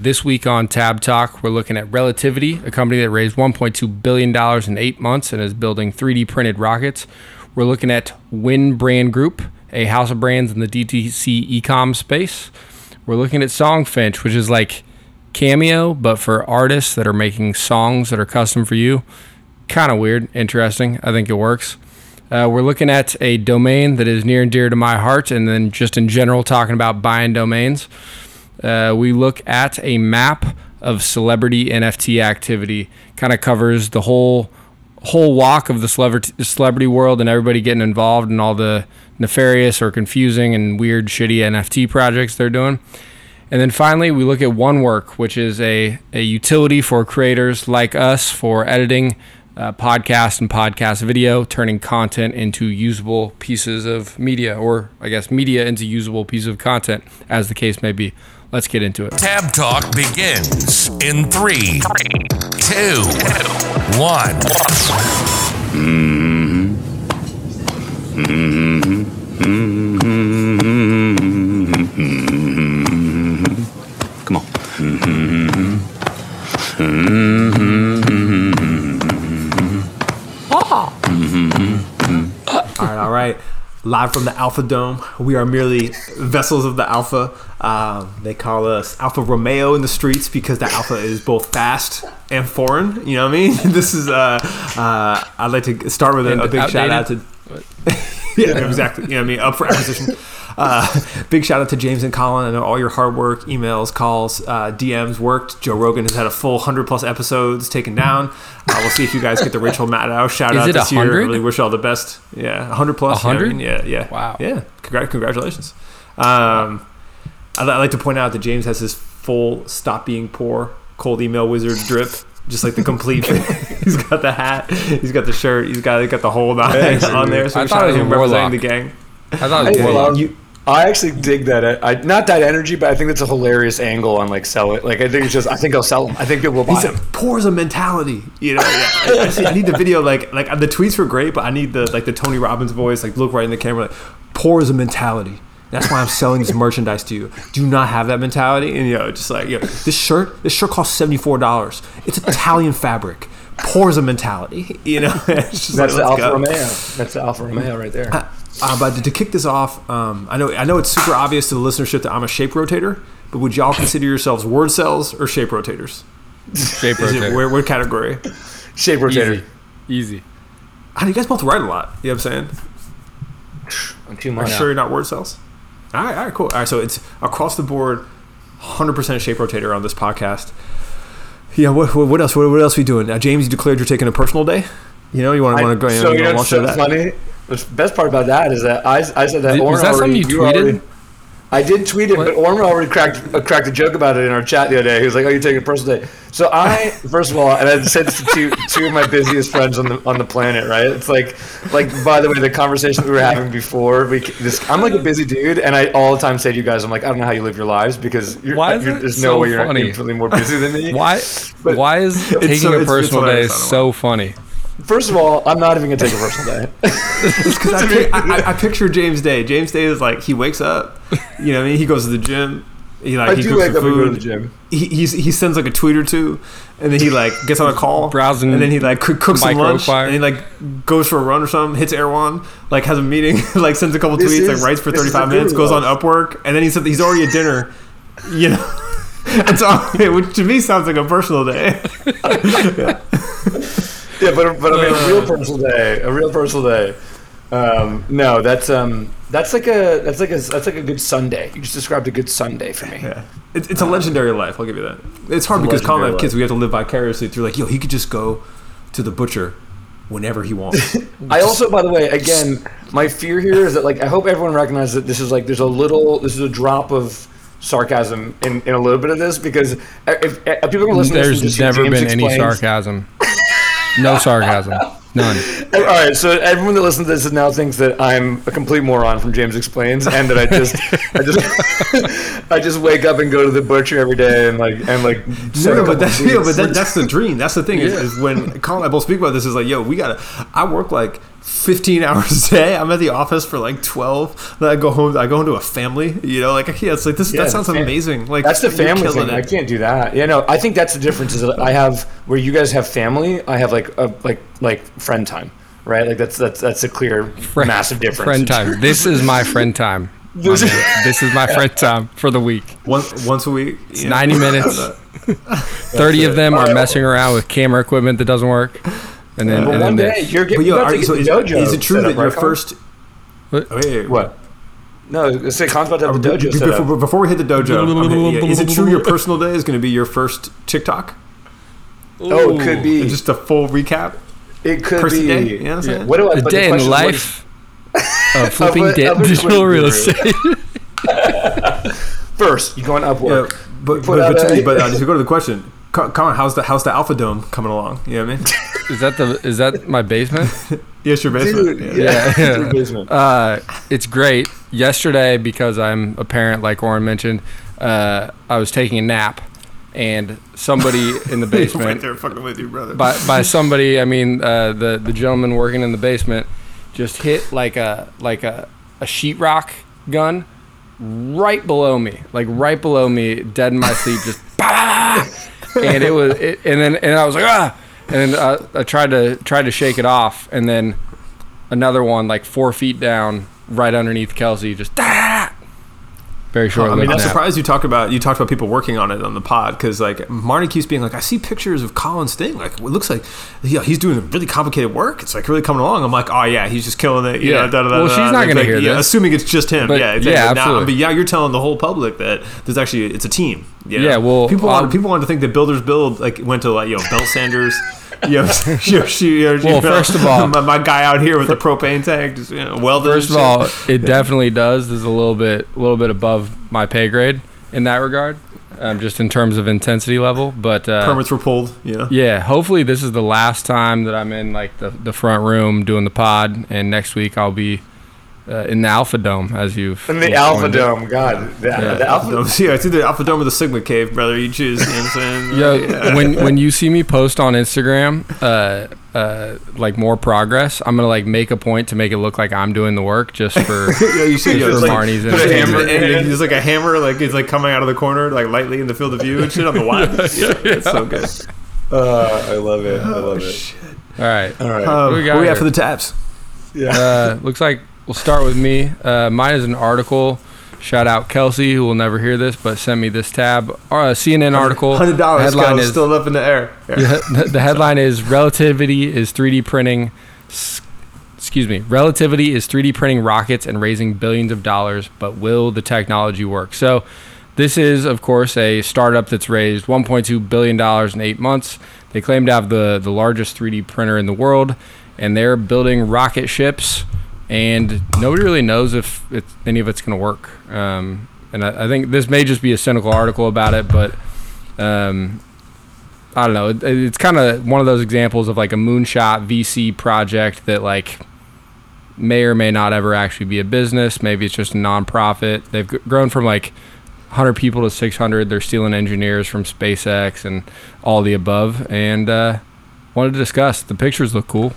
This week on Tab Talk, we're looking at Relativity, a company that raised $1.2 billion in eight months and is building 3D printed rockets. We're looking at Win Brand Group, a house of brands in the DTC ecom space. We're looking at Songfinch, which is like Cameo, but for artists that are making songs that are custom for you. Kind of weird, interesting. I think it works. Uh, we're looking at a domain that is near and dear to my heart, and then just in general, talking about buying domains. Uh, we look at a map of celebrity NFT activity. Kind of covers the whole whole walk of the celebrity world and everybody getting involved in all the nefarious or confusing and weird shitty NFT projects they're doing. And then finally, we look at OneWork, which is a, a utility for creators like us for editing uh, podcast and podcast video, turning content into usable pieces of media, or I guess media into usable pieces of content, as the case may be. Let's get into it. Tab Talk begins in three, two, one. Come on. All right, all right. Live from the Alpha Dome. We are merely vessels of the Alpha. Um, they call us Alpha Romeo in the streets because the Alpha is both fast and foreign. You know what I mean? This is. Uh, uh, I'd like to start with a, a big shout out to. yeah, exactly. You know what I mean? Up for acquisition. Uh, big shout out to James and Colin. I know all your hard work, emails, calls, uh, DMs worked. Joe Rogan has had a full 100 plus episodes taken down. Uh, we'll see if you guys get the Rachel Maddow shout Is out this year. 100? Really wish you all the best. Yeah, 100 plus. you know what I 100? mean? Yeah, yeah. Wow. Yeah, Congra- congratulations. Um, I'd, I'd like to point out that James has his full stop being poor cold email wizard drip. Just like the complete, he's got the hat, he's got the shirt, he's got, he's got the whole nine on there. So I thought shout it was representing the gang. I thought it was Hey, Warlock. you, I actually dig that. Uh, I not that energy, but I think that's a hilarious angle on like sell it. Like I think it's just. I think I'll sell them. I think people will buy He's a them. poor as a mentality, you know. Yeah. I, I see- I need the video, like, like the tweets were great, but I need the like the Tony Robbins voice, like look right in the camera, like poor a mentality. That's why I'm selling this merchandise to you. Do not have that mentality? And you know, just like, you know, this shirt, this shirt costs seventy four dollars. It's Italian fabric. Poor a mentality, you know. It's just That's like, the let's Alfa go. Romeo. That's the Alfa Romeo right there. Uh, but to, to kick this off, um, I know I know it's super obvious to the listenership that I'm a shape rotator, but would y'all consider yourselves word cells or shape rotators? Shape Is it rotator. where, what category? Shape rotator. Easy. Easy. How do you guys both write a lot? You know what I'm saying? I'm too I'm much. sure you're not word cells. All right, all right, cool. All right, so it's across the board, 100% shape rotator on this podcast. Yeah, what, what, what else? What, what else are we doing? Now, James, you declared you're taking a personal day. You know, you want to want to go so you you know, know what's so that. funny? The best part about that is that I, I said that. Did- was that already, something you tweeted? already- I did tweet it, What? but Orm already cracked uh, cracked a joke about it in our chat the other day. He was like, "Oh, you're taking a personal day." So I, first of all, and I said this to two, two of my busiest friends on the on the planet. Right? It's like, like by the way, the conversation we were having before. We this, I'm like a busy dude, and I all the time say to you guys, I'm like, I don't know how you live your lives because you're, Why you're, there's so no way you're funny? infinitely more busy than me. Why? But why is taking so- a personal day hilarious, I don't so funny? First of all, I'm not even gonna take a personal day. Because I, I, I- I picture James Day. James Day is like he wakes up, you know, what I mean, he goes to the gym. He like I he do cooks wake some up and go to food. the gym. He he's, he sends like a tweet or two, and then he like gets on a call, Browsing and then he like cooks some lunch, Microfire. and he like goes for a run or something, hits Erewhon, like has a meeting, like sends a couple This tweets, is- like writes for thirty five minutes, goes on. Upwork, and then he's he's already at dinner, you know. And so, which to me sounds like a personal day. Yeah, but but I mean, a Uh. real personal day, a real personal day. Um, no, that's um, that's like a that's like a that's like a good Sunday. You just described a good Sunday for me. Yeah, it's, it's a legendary life. I'll give you that. It's hard It's a because Colin and I have legendary kids. We have to live vicariously through. Like, yo, he could just go to the butcher whenever he wants. I also, by the way, again, my fear here is that like I hope everyone recognizes that this is like there's a little this is a drop of sarcasm in, in a little bit of this because if, if people are listening to this and There's just never James been any sarcasm. No sarcasm. None. All right, so everyone that listens to this now thinks that I'm a complete moron from James Explains, and that I just, I just, I just wake up and go to the butcher every day and like, and like. No, no, but that's yeah, but that, that's the dream. That's the thing is, is when Colin and I both speak about this is like, yo, we gotta. I work like 15 hours a day. I'm at the office for like 12. Then I go home. I go into a family. You know, like yeah, it's like this. Yeah, that sounds fam- amazing. Like that's the family thing. it. I can't do that. Yeah, no, I think that's the difference. Is that I have where you guys have family. I have like a like like friend time, right? Like that's that's that's a clear Friend- massive difference. Friend time. This is my friend time. This- This is my friend time for the week. Once once a week. It's you know? 90 minutes. 30 of them are messing around with camera equipment that doesn't work. And then, But and one then day this. you're getting. yo, you to so the is, dojo is it true that your first? What? Wait, wait, What? No, say Con's about to have the dojo be- set up. before, before we hit the dojo, I'm hit- yeah, is it true your personal day is going to be your first TikTok? Oh, it could be. Just a full recap. It could person be. day, you know what I'm saying? What do I? The day in question life of flipping a- di- of digital real estate. First, you go on Yeah, Upwork. but but, put but, a- but uh, to go to the question, Co- Colin, how's the how's the Alpha Dome coming along? You know what I mean? Is that the is that my basement? yes, your basement. Dude, yeah. yeah, Yeah. your basement. Uh, it's great. Yesterday, because I'm a parent, like Oren mentioned, uh, I was taking a nap, and somebody in the basement. right there, fucking with you, brother. by by somebody, I mean uh, the the gentleman working in the basement, just hit like a like a a sheetrock gun right below me, like right below me, dead in my sleep, just bah! and it was, it, and then and I was like ah, and then uh, I tried to tried to shake it off, and then another one like four feet down, right underneath Kelsey, just ah! Very short. I mean, I'm nap. surprised you talked about you talked about people working on it on the pod because like Marty keeps being like, I see pictures of Colin's thing. Like, it looks like yeah, he's doing really complicated work. It's like really coming along. I'm like, oh yeah, he's just killing it. You Yeah. know, da, da, da, Well, she's not Like, gonna hear yeah, this. assuming it's just him. But, yeah, yeah, exactly. Now- absolutely. but yeah, you're telling the whole public that there's actually it's a team. you know? Yeah, well, people I'll- want um, people want to think that Builders Build like went to like you know Belt Sanders. You know, you know, she, you know, Well, first of all- my, my guy out here with the propane tank, just you know, welding. First of all, it definitely does. This is a little bit, a little bit above my pay grade in that regard, um, just in terms of intensity level. But uh, permits were pulled. Know, yeah, hopefully this is the last time that I'm in like the, the front room doing the pod, and next week I'll be uh, in the Alpha Dome as you've In the Alpha coined it. Dome, God, the, Yeah. the Alpha. Dome. Yeah, it's either the Alpha Dome or the Sigma Cave, brother. You choose. You know what I'm saying? Yo, when when you see me post on Instagram, uh, uh, like more progress, I'm gonna like make a point to make it look like I'm doing the work just for yeah, you see, just yo, for it's like, Marnie's put a hammer- and, and like a hammer, like it's like coming out of the corner, like lightly in the field of view and shit on the wide. yeah, it's so good. Uh, I love it. I love it. Shit. All right. All right. Um, What we got do we here? have for the tabs? Uh, looks like we'll start with me. Uh, mine is an article. Shout out Kelsey, who will never hear this, but sent me this tab. Uh, CNN article. Hundred dollars. Headline is still up in the air. Yeah, the, the headline is relativity is 3D printing. Excuse me. Relativity is 3D printing rockets and raising billions of dollars, but will the technology work? So, this is, of course, a startup that's raised 1.2 billion dollars in eight months. They claim to have the the largest 3D printer in the world, and they're building rocket ships. And nobody really knows if any of it's going to work. Um, and I, I think this may just be a cynical article about it, but um, I don't know. It, it's kind of one of those examples of like a moonshot VC project that like may or may not ever actually be a business. Maybe it's just a nonprofit. They've grown from like 100 people to 600. They're stealing engineers from SpaceX and all the above. And uh, wanted to discuss. The pictures look cool.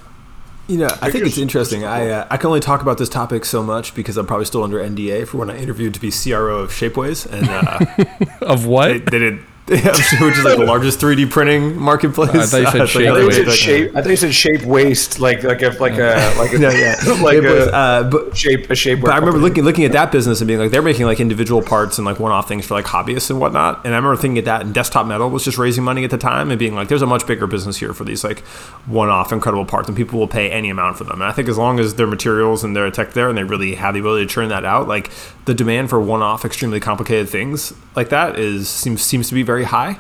You know, I think it's interesting. I uh, I can only talk about this topic so much because I'm probably still under NDA for when I interviewed to be CRO of Shapeways, and uh, Of what? they, they did. which is like the largest 3D printing marketplace. I thought you said It's like shape I thought you said shape. I thought you said shape waist, like like a like a like a Yeah, yeah. like It was, a uh, but shape a shape. But I remember looking looking at that business and being like, they're making like individual parts and like one off things for like hobbyists and whatnot. And I remember thinking at that, and Desktop Metal was just raising money at the time and being like, there's a much bigger business here for these like one off incredible parts, and people will pay any amount for them. And I think as long as their materials and their tech there, and they really have the ability to churn that out, like the demand for one off extremely complicated things like that is seems seems to be very high.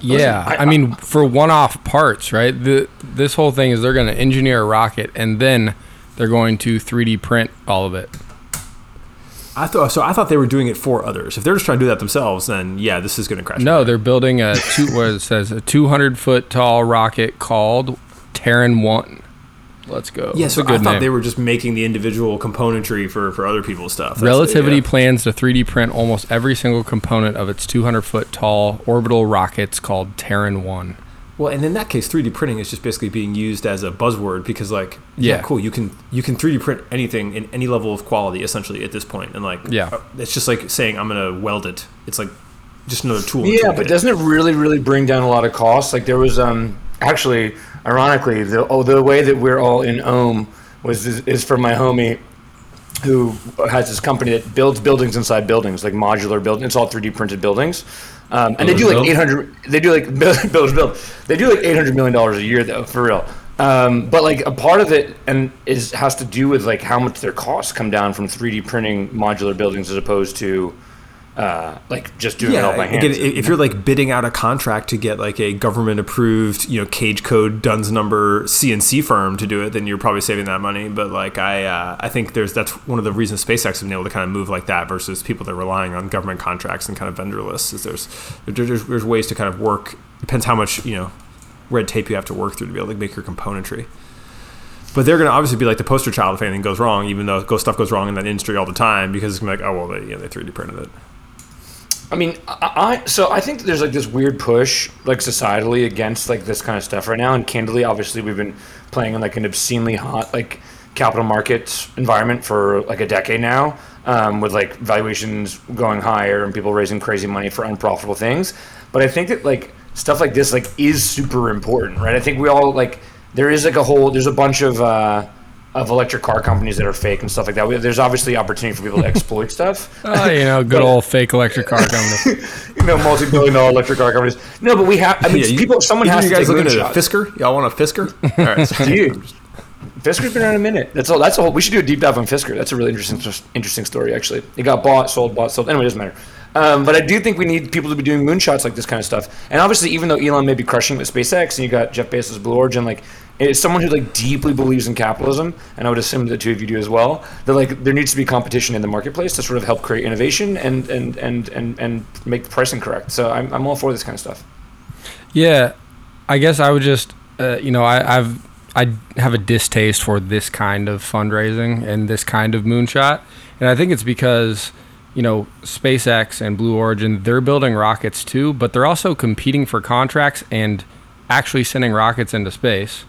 Yeah, I- I, mean, for one-off parts, right? The this whole thing is they're going to engineer a rocket and then they're going to 3D print all of it. I thought so. I thought they were doing it for others. If they're just trying to do that themselves, then yeah, this is going to crash. No, they're building a two, what it says a 200 foot tall rocket called Terran One. Let's go. Yeah, so a good I thought name. they were just making the individual componentry for, for other people's stuff. That's- Relativity yeah. plans to 3D print almost every single component of its 200 foot tall orbital rockets called Terran 1. Well, and in that case, 3D printing is just basically being used as a buzzword because, like, yeah, Yeah. cool, you can you can 3D print anything in any level of quality essentially at this point, and like, Yeah. uh, it's just like saying I'm gonna weld it. It's like just another tool. Yeah, toolkit. but doesn't it really, really bring down a lot of costs? Like there was, um, actually, ironically, the oh, the way that we're all in Ohm was is, is from my homie who has this company that builds buildings inside buildings, like modular buildings. It's all 3D printed buildings, um, and they do like 800. They do like build, build, build. They do like 800 million dollars a year though, for real. Um, but like a part of it and is has to do with like how much their costs come down from 3D printing modular buildings as opposed to uh, like just doing it all by hand. again, if you're like bidding out a contract to get like a government approved, you know, cage code Duns number CNC firm to do it, then you're probably saving that money. But like I, uh, I think there's that's one of the reasons SpaceX has been able to kind of move like that versus people that are relying on government contracts and kind of vendor lists. Is there's there's, there's ways to kind of work. Depends how much you know red tape you have to work through to be able to make your componentry. But they're going to obviously be like the poster child if anything goes wrong, even though stuff goes wrong in that industry all the time because it's going to be like, oh well, they, you know, they 3D printed it. I mean, I, I so I think there's like this weird push, like societally, against like this kind of stuff right now. And candidly, obviously, we've been playing in like an obscenely hot like capital markets environment for like a decade now, um, with like valuations going higher and people raising crazy money for unprofitable things. But I think that like stuff like this like is super important, right? I think we all like there is like a whole there's a bunch of. Uh, of electric car companies that are fake and stuff like that. There's obviously opportunity for people to exploit stuff. Oh, you know, good old fake electric car company. you know, multi-billion dollar electric car companies. No, but we have. I mean, Yeah, you- people. Someone Either has you to guys take looking at a. Fisker? Y'all want a Fisker? All right. so- Dude, Fisker's been around a minute. That's all. That's a whole. We should do a deep dive on Fisker. That's a really interesting, interesting story. Actually, it got bought, sold, bought, sold. Anyway, it doesn't matter. Um, but I do think we need people to be doing moonshots like this kind of stuff. And obviously, even though Elon may be crushing it with SpaceX, and you got Jeff Bezos, Blue Origin, like it's someone who like deeply believes in capitalism, and I would assume the two of you do as well. That like there needs to be competition in the marketplace to sort of help create innovation and and and and, and make the pricing correct. So I'm, I'm all for this kind of stuff. Yeah, I guess I would just, uh, you know, I, I've I have a distaste for this kind of fundraising and this kind of moonshot, and I think it's because, you know, SpaceX and Blue Origin they're building rockets too, but they're also competing for contracts and actually sending rockets into space.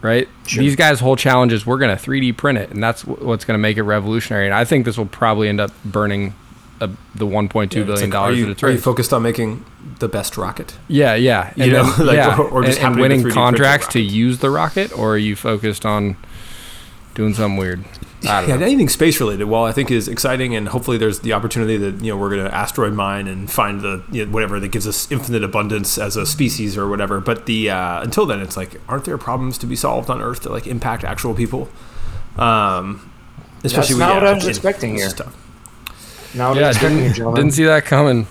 Right? These guys' whole challenge is we're going to 3D print it, and that's what's going to make it revolutionary. And I think this will probably end up burning a, the 1.2 billion It's like, are dollars you, are you focused on making the best rocket? Yeah, yeah. You know, like, yeah. or- or just and, and winning 3D print the contracts to use the rocket, or are you focused on doing something weird? I don't Yeah, know. anything space related, well, I think is exciting, and hopefully there's the opportunity that you know we're going to asteroid mine and find the you know, whatever that gives us infinite abundance as a species or whatever. But the uh, until then, it's like, aren't there problems to be solved on Earth that like impact actual people? Um, especially not with, what I was expecting it's here. tough. Now, Yeah, expecting didn't, gentlemen. didn't see that coming.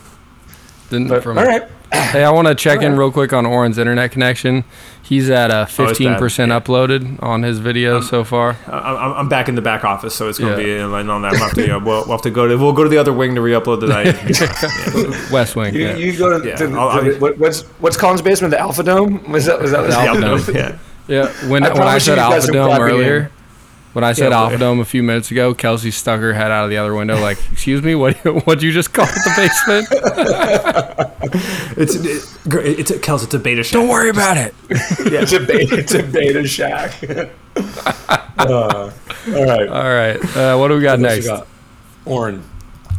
Didn't But, from. all right. Hey, I want to check in real quick on Oren's internet connection. He's at uh, Oh, 15% Yeah. uploaded on his video so far. I- I'm, I'm back in the back office, so it's going to Yeah. be on that. We'll have to, you know, we'll, we'll have to go to we'll go to the other wing to re-upload the night. West Wing. You, yeah. you go to, Yeah, to the- I'll- to what, what's what's Colin's basement? The Alpha Dome? Was that was that? Was The Alpha Dome. yeah. Yeah, when, I when I said Alpha Dome earlier, in. When I said Yeah, Alpha but- Dome a few minutes ago, Kelsey stuck her head out of the other window, like, "Excuse me, what what'd you just call it the basement? It's it, it's a, Kels, it's a beta shack. Don't worry about it." yeah. it's a beta, it's a beta shack. uh, all right. All right, uh, what do we got What next? you got? Oren.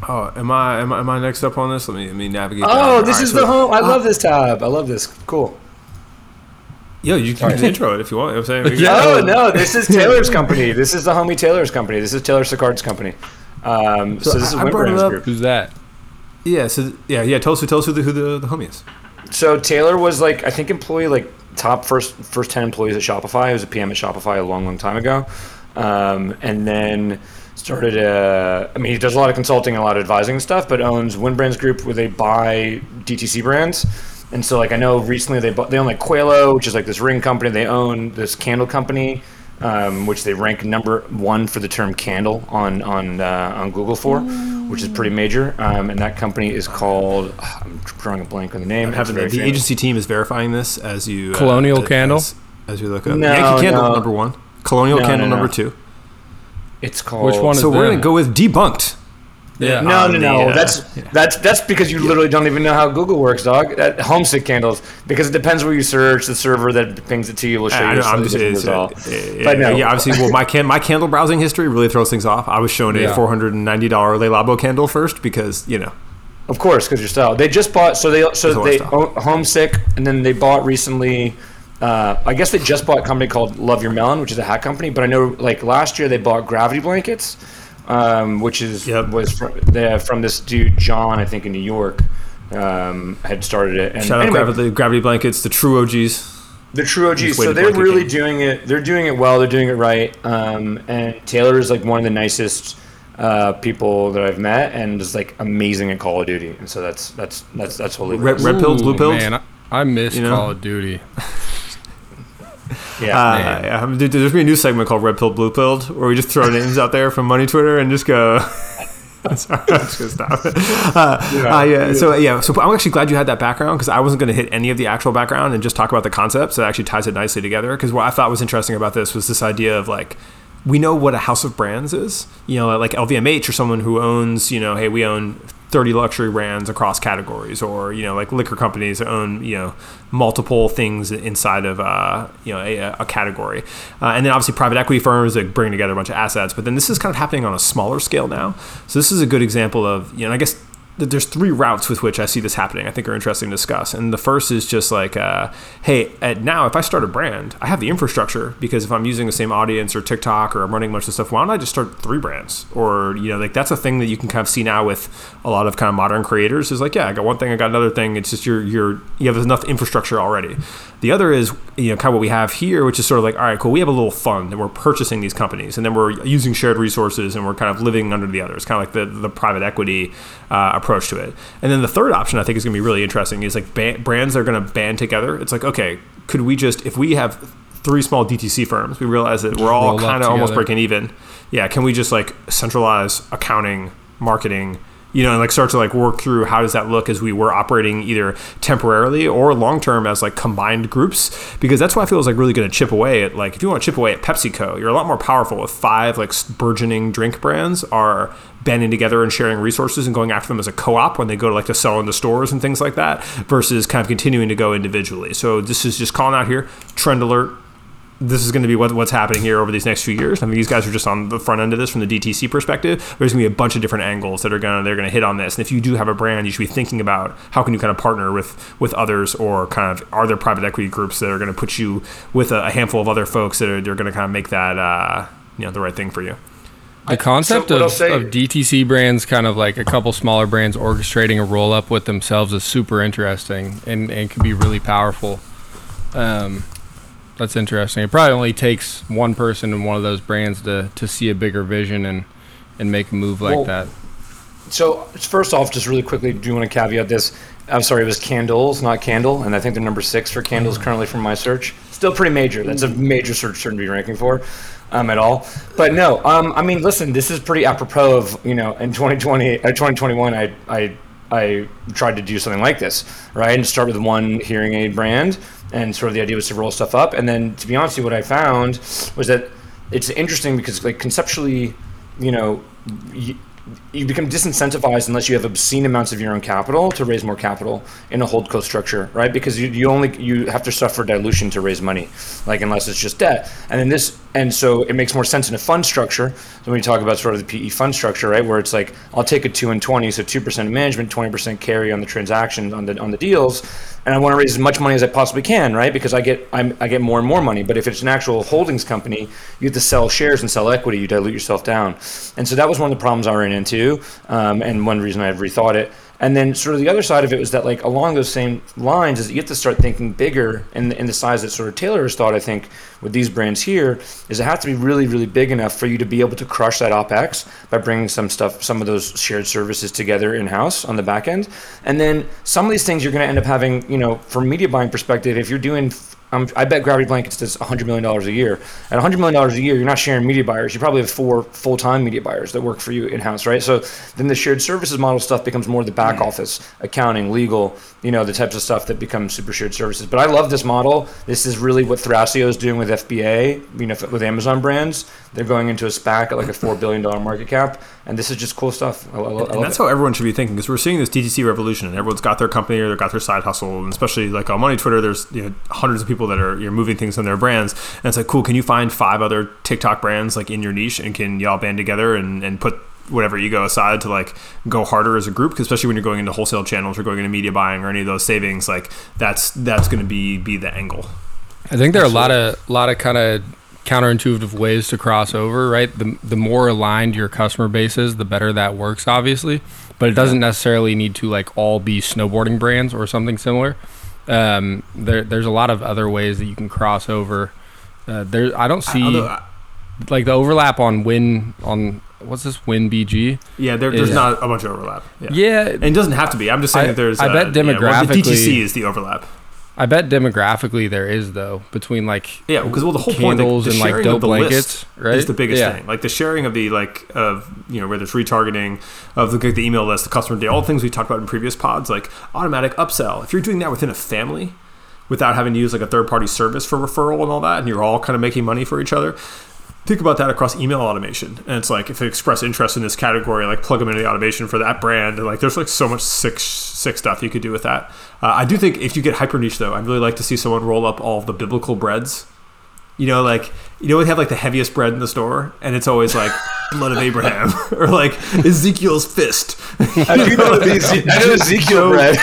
Oh, am I, am I am I next up on this? Let me let me navigate. Oh, down. this All is right, the home. I love this tab. I love this. Cool. Yo, you can just intro it if you want. You know what I'm saying? We- Yeah. Oh no, this is Taylor's company. This is the homie Taylor's company. This is Taylor Sicard's company. Um, so, So this is I- I brought it Wimbrand's up- group. Who's that? Yeah. So yeah, yeah. Tell us, tell us who the who the, the homie is. So Taylor was like I think employee like top first first ten employees at Shopify. He was a PM at Shopify a long long time ago, um, and then started. A, I mean, he does a lot of consulting and a lot of advising and stuff, but owns Winbrands Group where they buy DTC brands. And so like I know recently they bought they own like Quelo, which is like this ring company. They own this candle company. Um, which they rank number one for the term candle on on uh, on Google for, which is pretty major. Um, and that company is called I'm drawing a blank on the name. I'm having the, famous. agency team is verifying this as you. uh, Colonial as- Candle? as- as we look up. No, Yankee Candle no. number one. Colonial No, Candle no, no. number two. It's called. Which one is So we're them? gonna go with debunked. Yeah. No, no, the, no. uh, that's that's that's because you literally don't even know how Google works, dog. That homesick candles because it depends where you search. The server that pings it to you will show I you. know, I'm just, it's, different uh, result. yeah, But no. yeah, obviously, well, my can my candle browsing history really throws things off. I was shown a Yeah. four hundred and ninety dollar Le Labo candle first because you know Of course, because your style. They just bought. So they so they own homesick, and then they bought recently. Uh, I guess they just bought a company called Love Your Melon, which is a hat company. But I know, like last year, they bought Gravity Blankets, um, which is Yep. was from, they, from this dude John, I think in New York, um, had started it. And shout anyway, out gravity, gravity blankets, the true OGs. the true OGs. So they're really king. doing it. They're doing it well. They're doing it right. Um, and Taylor is like one of the nicest uh, people that I've met, and is like amazing at Call of Duty. And so that's that's that's that's holy. Red, red pilled, blue Ooh, pilled. Man, I, I miss You know? Call of Duty. Yeah. Uh, yeah, dude, there's gonna be a new segment called Red Pill, Blue Pilled, where we just throw names out there from Money Twitter and just go. Sorry, I'm just gonna stop it. Uh, uh, yeah, so yeah, so I'm actually glad you had that background because I wasn't gonna hit any of the actual background and just talk about the concepts. That actually ties it nicely together. Because what I thought was interesting about this was this idea of like we know what a house of brands is. You know, like LVMH or someone who owns, you know, hey, we own 30 luxury brands across categories, or you know, like liquor companies own, you know, multiple things inside of, uh, you know, a, a category. Uh, and then obviously private equity firms that bring together a bunch of assets. But then this is kind of happening on a smaller scale now. So this is a good example of, you know, I guess there's three routes with which I see this happening. I think are interesting to discuss. And the first is just like, uh, hey, now if I start a brand, I have the infrastructure because if I'm using the same audience or TikTok or I'm running a bunch of stuff, why don't I just start three brands? Or you know, like that's a thing that you can kind of see now with a lot of kind of modern creators. Is like, yeah, I got one thing, I got another thing. It's just you're you're you have enough infrastructure already. The other is you know kind of what we have here, which is sort of like, all right, cool. We have a little fund and we're purchasing these companies, and then we're using shared resources and we're kind of living under the others, kind of like the the private equity uh, approach to it. And then the third option I think is going to be really interesting is like ba- brands that are going to band together. It's like, okay, could we just if we have three small DTC firms, we realize that we're all kind of almost breaking even. Yeah, can we just like centralize accounting, marketing? You know, and like start to like work through how does that look as we were operating either temporarily or long term as like combined groups because that's why I feel is like really going to chip away at like if you want to chip away at PepsiCo, you're a lot more powerful if five like burgeoning drink brands are banding together and sharing resources and going after them as a co-op when they go to like to sell in the stores and things like that versus kind of continuing to go individually. So this is just calling out here trend alert this is going to be what, what's happening here over these next few years. I mean, these guys are just on the front end of this from the DTC perspective. There's going to be a bunch of different angles that are going to they're going to hit on this. And if you do have a brand, you should be thinking about how can you kind of partner with with others, or kind of are there private equity groups that are going to put you with a, a handful of other folks that are they're going to kind of make that uh, you know the right thing for you. The concept so of, say- of DTC brands, kind of like a couple smaller brands orchestrating a roll up with themselves, is super interesting and, and can be really powerful. Um, that's interesting. It probably only takes one person in one of those brands to, to see a bigger vision and, and make a move like Well, that. So first off, just really quickly, do you want to caveat this? I'm sorry, it was candles, not candle, and I think they're number six for candles currently from my search. Still pretty major. That's a major search shouldn't be ranking for, um, at all. But no, um, I mean, listen, this is pretty apropos of you know, in 2020, uh, 2021, I I I tried to do something like this, right, and start with one hearing aid brand, and sort of the idea was to roll stuff up, and then to be honest, with you, what I found was that it's interesting because like conceptually, you know. You become disincentivized unless you have obscene amounts of your own capital to raise more capital in a hold holdco structure, right? Because you, you only you have to suffer dilution to raise money, like unless it's just debt. And then this, and so it makes more sense in a fund structure. So when you talk about sort of the PE fund structure, right, where it's like I'll take a two and twenty, so two percent management, twenty percent carry on the transactions on the on the deals, and I want to raise as much money as I possibly can, right? Because I get I'm, I get more and more money. But if it's an actual holdings company, you have to sell shares and sell equity. You dilute yourself down, and so that was one of the problems I ran into, um, and one reason I've rethought it. And then sort of the other side of it was that like along those same lines is that you have to start thinking bigger in the, in the size that sort of Taylor has thought. I think with these brands here is it has to be really really big enough for you to be able to crush that opex by bringing some stuff, some of those shared services together in house on the back end. And then some of these things you're going to end up having, you know, from media buying perspective, if you're doing I'm, I bet Gravity Blankets does $100 million a year. At $100 million a year, you're not sharing media buyers. You probably have four full time media buyers that work for you in house, right? So then the shared services model stuff becomes more the back office, accounting, legal, you know, the types of stuff that becomes super shared services. But I love this model. This is really what Thrasio is doing with FBA, you know, with Amazon brands. They're going into a SPAC at like a $4 billion market cap. And this is just cool stuff. I, I, I love and that's it. how everyone should be thinking because we're seeing this DTC revolution, and everyone's got their company or they've got their side hustle, and especially like on Money Twitter, there's you know hundreds of people that are you're moving things on their brands, and it's like cool. Can you find five other TikTok brands like in your niche, and can y'all band together and and put whatever ego aside to like go harder as a group 'Cause especially when you're going into wholesale channels or going into media buying or any of those savings like that's that's going to be be the angle I think there are a lot of lot of kind of counterintuitive ways to cross over, right? The the more aligned your customer base is, the better that works, obviously. But it doesn't necessarily need to like all be snowboarding brands or something similar. Um, there there's a lot of other ways that you can cross over. Uh, there I don't see Although, uh, like the overlap on Win on what's this Win BG. yeah there, there's Yeah. not a bunch of overlap yeah. Yeah, and it doesn't have to be i'm just saying I- that there's I uh, bet yeah, well, the demographically- dtc is the overlap I bet demographically there is though between like Yeah, because well, the whole point, the, the and, like, dope of the blankets, list right? is the biggest Yeah. thing. Like the sharing of the like of you know whether it's retargeting of the, the email list, the customer data, all the things we talked about in previous pods, like automatic upsell. If you're doing that within a family, without having to use like a third party service for referral and all that, and you're all kind of making money for each other. Think about that across email automation, and it's like if they express interest in this category, like plug them into the automation for that brand, and like there's like so much sick, sick stuff you could do with that. Uh, I do think if you get hyper niche though, I'd really like to see someone roll up all the biblical breads you know, like you know, we have like the heaviest bread in the store, and it's always like blood of Abraham or like Ezekiel's fist. I do know the Eze- I know Ezekiel bread.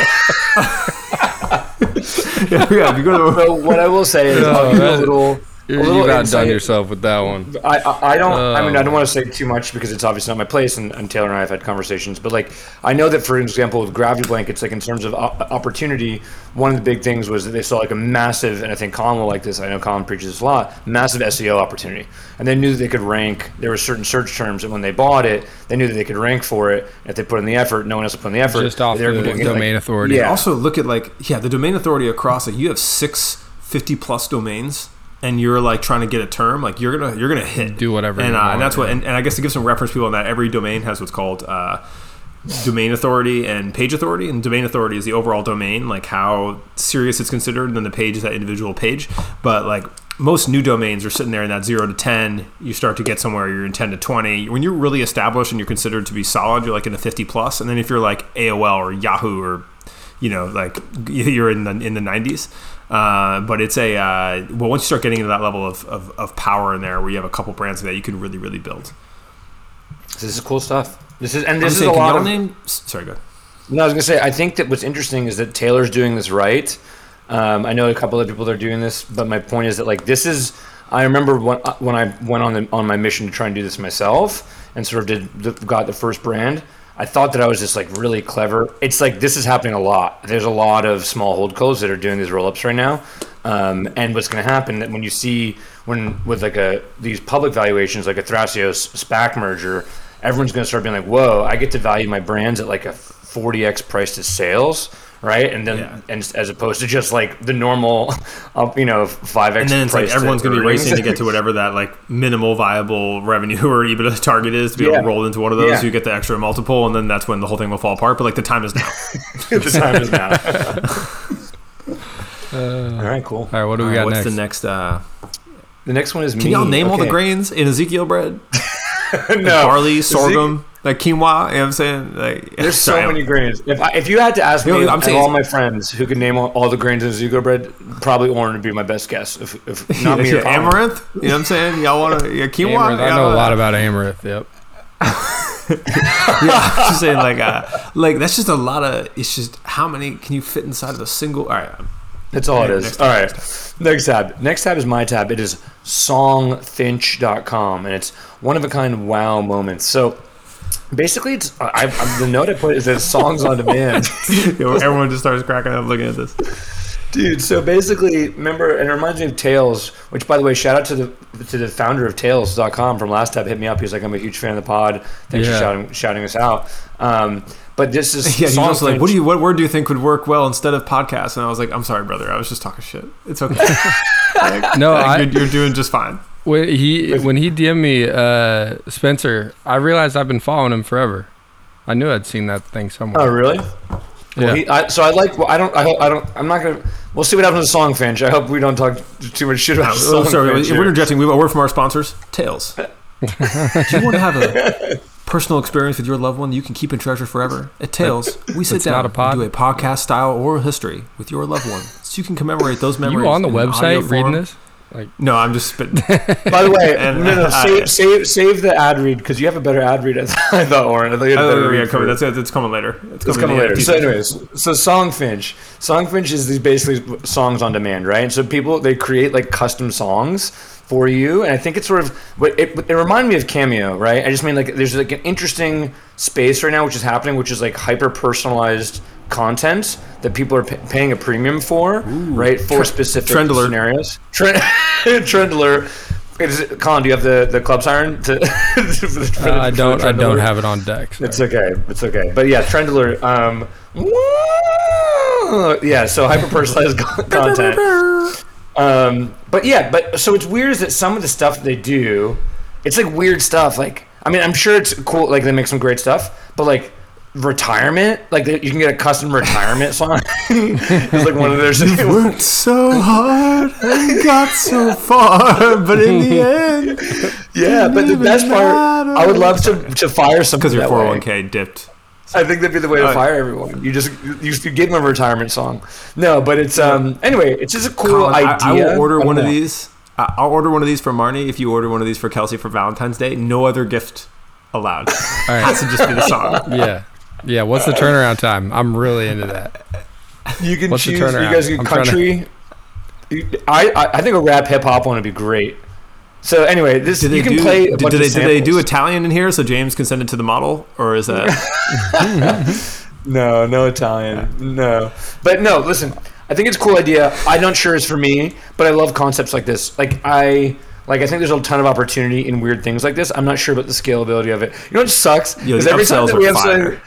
yeah, yeah, if you go to So what I will say is, I'll give you a little. You're, a little you've outdone insight. yourself with that one. I, I, I don't. I mean, I Oh. don't want to say too much because it's obviously not my place, and, and Taylor and I have had conversations. But like, I know that for example, with gravity blankets, like in terms of uh, opportunity, one of the big things was that they saw like a massive, and I think Colin will like this. I know Colin preaches this a lot. Massive SEO opportunity, and they knew that they could rank. There were certain search terms, and when they bought it, they knew that they could rank for it. If they put in the effort, no one else would put in the effort. Just off They the doing it, like- domain authority. Yeah. also look at like yeah, the domain authority across like you have six 50 plus domains. And you're like trying to get a term, like you're gonna you're gonna hit. Do whatever and, you uh, want, and that's what and, and I guess to give some reference people on that, every domain has what's called uh, domain authority and page authority and domain authority is the overall domain like how serious it's considered and then the page is that individual page. But like most new domains are sitting there in that 0 to 10 you start to get somewhere you're in 10 to 20 when you're really established and you're considered to be solid you're like in the 50 plus. And then if you're like aol or yahoo or you know like you're in the in the 90s uh, but it's a uh, well once you start getting into that level of, of, of power in there where you have a couple brands that you can really really build This is cool stuff. This is and I'm this is saying, a lot of name sorry go ahead. No, I was gonna say I think that what's interesting is that Taylor's doing this right. Um, I know a couple of people that are doing this, but my point is that like this is. I remember when uh, when I went on the on my mission to try and do this myself and sort of did the, got the first brand. I thought that I was just like really clever. It's like this is happening a lot. There's a lot of small hold holdcos that are doing these roll ups right now. Um, and what's going to happen that when you see when with like a these public valuations like a Thrasios SPAC merger, everyone's going to start being like, "Whoa, I get to value my brands at like a 40x price to sales." Right, and then Yeah. and as opposed to just like the normal, uh, you know, five x. and then it's like everyone's going to be racing to get to whatever that like minimal viable revenue or EBITDA target is to be able to roll into one of those. Yeah. You get the extra multiple, and then that's when the whole thing will fall apart. But like the time is now. the time is now. all right, cool. All right, what do we All right, got what's next? the next? Uh, The next one is can y'all name all the grains in Ezekiel bread? no, Barley, sorghum, like quinoa. You know what I'm saying? Like There's so sorry, many grains. If I, if you had to ask me, No, I'm saying- all my friends who could name all, all the grains in Ezekiel bread, probably orange would be my best guess. If, if not me or Yeah, amaranth. You know what I'm saying? Y'all want to yeah, quinoa? Amaranth, I know a wanna- lot about amaranth. Yep. yeah, I'm just saying like uh, like that's just a lot of. It's just how many can you fit inside of a single? All right, That's all it is. All right, next tab. Next tab. Next tab is my tab. It is songfinch.com, and it's one of a kind wow moments. So basically, it's I, I, the note I put is that songs on demand. You know, everyone just starts cracking up looking at this. Dude, so basically, remember, and it reminds me of Tails, which, by the way, shout out to the to the founder of Tails.com from last tab. Hit me up. He's like, I'm a huge fan of the pod. Thanks Yeah. for shouting shouting us out. Um, But this is Yeah, he's also like, what do you, what word do you think would work well instead of podcast? And I was like, I'm sorry, brother, I was just talking shit. It's okay. No, Like, I, you're, you're doing just fine. When he when he DM'd me, uh, Spencer, I realized I've been following him forever. I knew I'd seen that thing somewhere. Oh, really? yeah. Well, he, I, so I like. Well, I don't. I hope. I don't. I'm not gonna. We'll see what happens with Songfinch. I hope we don't talk too much shit about Oh, Song sorry, Finch we're here. interjecting, we have a word from our sponsors, Tails. do you want to have a personal experience with your loved one you can keep and treasure forever? At Tails, we sit It's down not a pod? and do a podcast style oral history with your loved one so you can commemorate those memories. you on the website reading form. This? No, I'm just spitting. By the way, And, no, no, save, I- save, save the ad read because you have a better ad read. I thought, I thought Oren. I thought you had a oh, better Oh, read. yeah, for- coming. That's it. It's coming later. It's It's coming, coming later. So, it. anyways, so Songfinch, Songfinch is these basically songs on demand, right? So people they create like custom songs for you, and I think it's sort of what it, it reminded me of Cameo, right? I just mean like there's like an interesting space right now which is happening, which is like hyper personalized content that people are p- paying a premium for, right? For specific trend alert. scenarios. Trend, trend alert. Is it, Colin, do you have the, the club siren? To, for the- for Uh, I don't. I don't have it on deck. It's okay. It's okay. But yeah, Trendler. Um, yeah. So hyper personalized content. Um, but yeah, but so it's weird is that some of the stuff they do, it's like weird stuff. Like I mean, I'm sure it's cool. Like they make some great stuff, but like retirement, like you can get a custom retirement song. it's like one of their. Worked so hard and got so far, but in the end, yeah, but the best part, I would love to to fire some because your that 401k dipped. I think that'd be the way to fire everyone. You just you, you give them a retirement song. No, but it's um anyway, it's just a cool Colin, idea. I will order don't one of these. I- I'll order one of these for Marnie if you order one of these for Kelsey for Valentine's Day. No other gift allowed. All Has to just be the song. Yeah. Yeah. What's the uh, turnaround time? I'm really into that. You can What's the choose. You guys get I'm trying to- country. I, I I think a rap hip hop one would be great. So anyway, this Did they you can do? play. A Did, bunch did of they, did they do. Italian in here so James can send it to the model, or is that? No, no Italian. No. But no, listen, I think it's a cool idea. I'm not sure it's for me, but I love concepts like this. Like I like I think there's a ton of opportunity in weird things like this. I'm not sure about the scalability of it. You know what sucks? Yo, Is the every time that we are have fire. something what,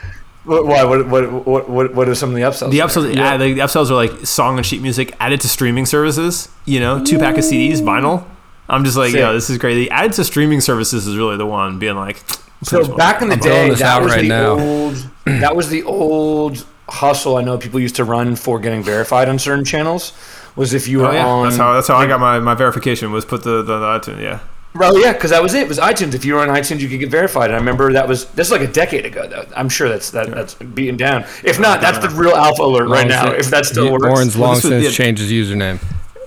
why? What, what, what, what, what are some of the upsells? The upsells, yeah. the, the upsells are like song and sheet music added to streaming services. You know, two pack of CDs, vinyl. I'm just like, Sick. yeah, this is great. The added to streaming services is really the one. Being like, So back in the I'm day, this that out was right the now. old. That was the old hustle. I know people used to run for getting verified on certain channels. Was if you oh, were oh yeah, on. that's how that's how I got my, my verification was put the the, the iTunes. Yeah, Well, yeah, because that was it. It was iTunes. If you were on iTunes, you could get verified. And I remember that was this is like a decade ago. Though I'm sure that's that, that's beaten down. If not, that's the real alpha alert right now. since- If that still works. Oren's long this was- since yeah. changed his username.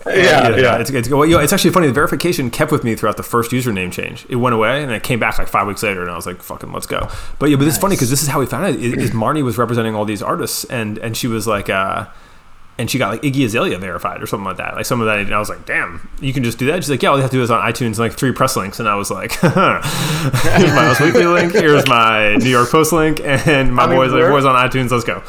yeah, yeah. It's, it's, well, you know, it's actually funny. The verification kept with me throughout the first username change. It went away, and it came back like five weeks later, and I was like, "Fucking, let's go." But yeah, but it's funny because this is how we found it. Is, is Marnie was representing all these artists, and and she was like, uh, and she got like Iggy Azalea verified or something like that. Like some of that, and I was like, "Damn, you can just do that." She's like, "Yeah, all you have to do is on iTunes, like three press links," and I was like, "Here's my Us Weekly link, here's my New York Post link, and my I mean, boys, we're- boys on iTunes. Let's go."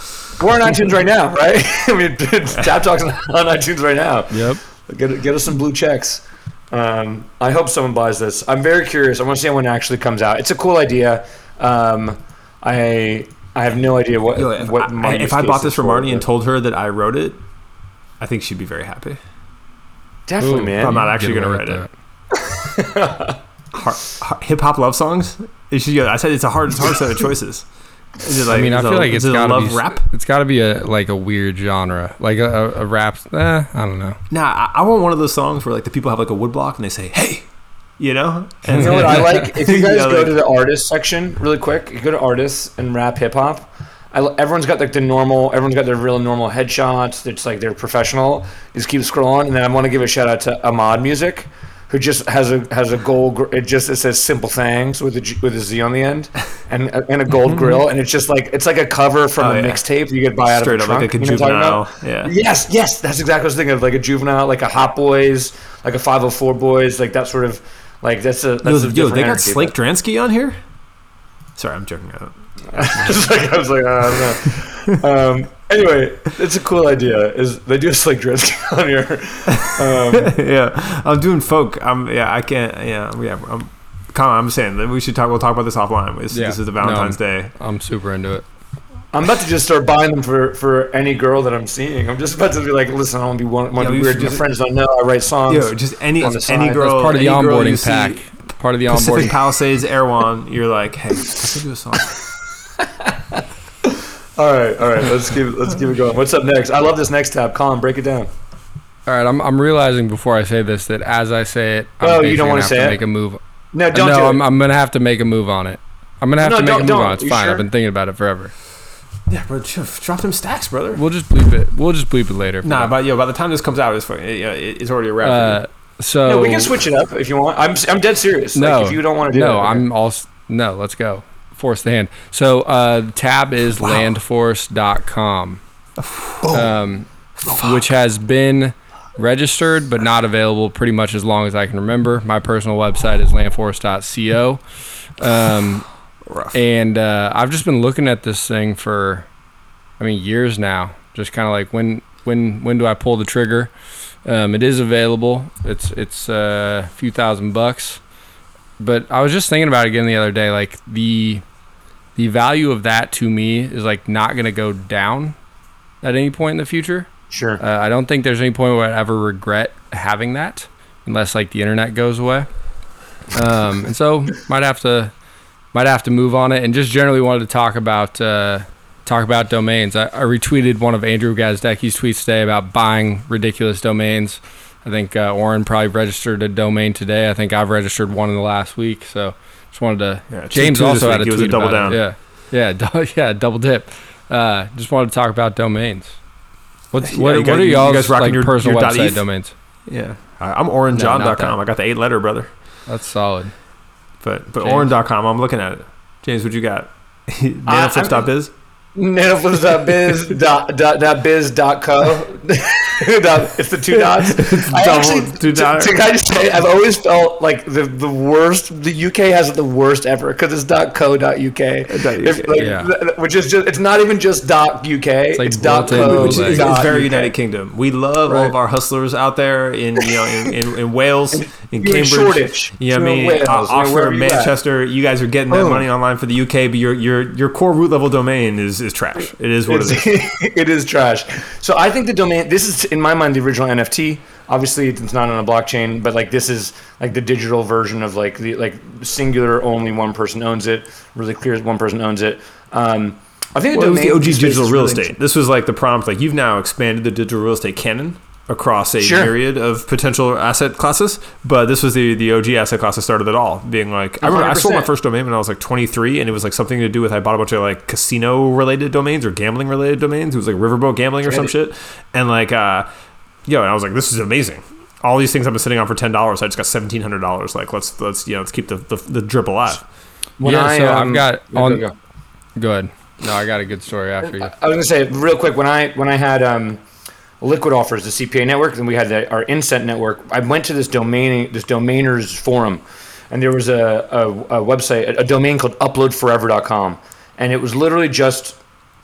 We're on iTunes right now, right? I mean, Tab Talk's on iTunes right now. Yep. Get, get us some blue checks. Um, I hope someone buys this. I'm very curious. I want to see when it actually comes out. It's a cool idea. Um, I I have no idea what Yo, if what I, if I bought this for for Marnie and told her that I wrote it, I think she'd be very happy. definitely, Ooh, man. I'm not actually gonna write it. Hip hop love songs. It's just- I said it's a hard, it's hard set of choices. Is it that. I mean, I is it feel a- like it a got to love be rap. It's got to be a like a weird genre, like a, a, a rap. Eh, I don't know. Nah, I, I want one of those songs where like the people have like a woodblock and they say, "Hey," you know. And You know what I like? If you guys Yeah, go like- to the artist section really quick, you go to artists and rap hip hop. I, everyone's got like the normal. Everyone's got their real normal headshots. It's like they're professional. You just keep scrolling, and then I want to give a shout out to Ahmad Music, who just has a has a gold. It just it says simple things with a G, with a Z on the end, and and a gold mm-hmm. grill, and it's just like it's like a cover from Oh, a yeah. mixtape you could buy out Straight of a up, trunk. like a you know juvenile. Yeah. Yes, yes, that's exactly what I was thinking of. Like a juvenile, like a Hot Boys, like a 504 Boys, like that sort of. Like that's a that's Yo, a yo, different they got energy, Slake but- Dransky on here. Sorry, I'm joking. Just like I was like, uh, no. um, anyway, it's a cool idea. Is they do a slick dress on here? Um, yeah, I'm doing folk. I'm yeah. I can't. Yeah, yeah. I'm, Colin, I'm saying that we should talk. We'll talk about this offline. This, Yeah. this is the No. Valentine's Day. I'm super into it. I'm about to just start buying them for, for any girl that I'm seeing. I'm just about to be like, listen, I don't want to be one, one Yeah, of the weird. should My friends don't know I write songs. Yo, just any on the any side. girl, Part of the any girl onboarding see, pack. Part of the Pacific onboarding. Palisades, Erewhon. You're like, hey, I sing do a song. all right, all right. Let's keep let's keep it going. What's up next? I love this next tab. Colin, break it down. All right, I'm, I'm realizing before I say this that as I say it, I'm Oh, you don't wanna have say to it? make a move. No, don't no, do I'm, it. I'm gonna have to make a move on it. I'm gonna have No, to make a move don't. on it. It's You fine. sure? I've been thinking about it forever. Yeah, bro, drop them stacks, brother. We'll just bleep it. We'll just bleep it later. if Nah, but yo, by the time this comes out, it's fucking, it's already a wrap. Uh, so no, we can switch it up if you want. I'm I'm dead serious. No, like, if you don't want to do it, no, okay. I'm all no. Let's go. Force the hand. So uh, the tab is landforce.com, um, which has been registered but not available pretty much as long as I can remember. My personal website is landforce.co. Um, Rough. and uh, I've just been looking at this thing for, I mean, years now. Just kind of like when when when do I pull the trigger? Um, it is available. It's it's uh, a few thousand bucks, but I was just thinking about it again the other day. Like the the value of that to me is like not going to go down at any point in the future. sure. Uh, I don't think there's any point where I ever regret having that, unless like the internet goes away. Um, and so might have to might have to move on it. And just generally wanted to talk about uh, talk about domains. I, I retweeted one of Andrew Gazdecki's tweets today about buying ridiculous domains. I think uh, Oren probably registered a domain today. I think I've registered one in the last week. So just wanted to. Yeah, James also week. had a He was tweet a double about down. it. Yeah, yeah, dou- yeah, double dip. Uh, just wanted to talk about domains. What's Yeah, what, you what guys- are you y'all's guys rocking like your- personal your website .eth? domains? Yeah, I- I'm not orenjohn.com. that. I got the eight letter, brother. That's solid. But but James. orange.com, I'm looking at it. James, what you got? Nanoflips.biz? Nanoflips.biz dot, dot, dot biz dot co. it's the two dots. I double- actually, two to, dots. to, can I just say, I've always felt like the, the worst. The UK has it the worst ever because it's dot co dot uk. If, like, Yeah. which is just it's not even just dot uk. It's, like dot co. Which is, dot very UK. United Kingdom. We love all of our hustlers out there in you know in, in, in Wales, in you're in Cambridge, Shoreditch, You know what I mean? Wales, Uh, Oxford, wherever at. Manchester. You guys are getting that Boom. money online for the UK, but your your your core root level domain is is trash. It is what it is. It's- it is trash. So I think the domain. This is in my mind the original NFT. Obviously, it's not on a blockchain, but like this is like the digital version of like the like singular. Only one person owns it. Really clear. One person owns it. Um, I think Well, it was the OG digital real estate. This was like the prompt. Like you've now expanded the digital real estate canon across a Sure. myriad of potential asset classes. But this was the the OG asset class that started it all. Being like, I remember I sold my first domain when I was like 23, and it was like something to do with I bought a bunch of like casino related domains or gambling related domains. It was like Riverboat Gambling or some shit. And like, uh, yo, and I was like, this is amazing. All these things I've been sitting on for ten dollars. I just got seventeen hundred dollars. Like, let's let's you know let's keep the the, the drip alive. When yeah, I, so um, I've got on. go, go. Go ahead. No, I got a good story after you. I was gonna say real quick when I when I had um, Liquid offers the CPA network, and we had the, our Incent network. I went to this domain this domainers forum, and there was a, a, a website a, a domain called UploadForever.com, and it was literally just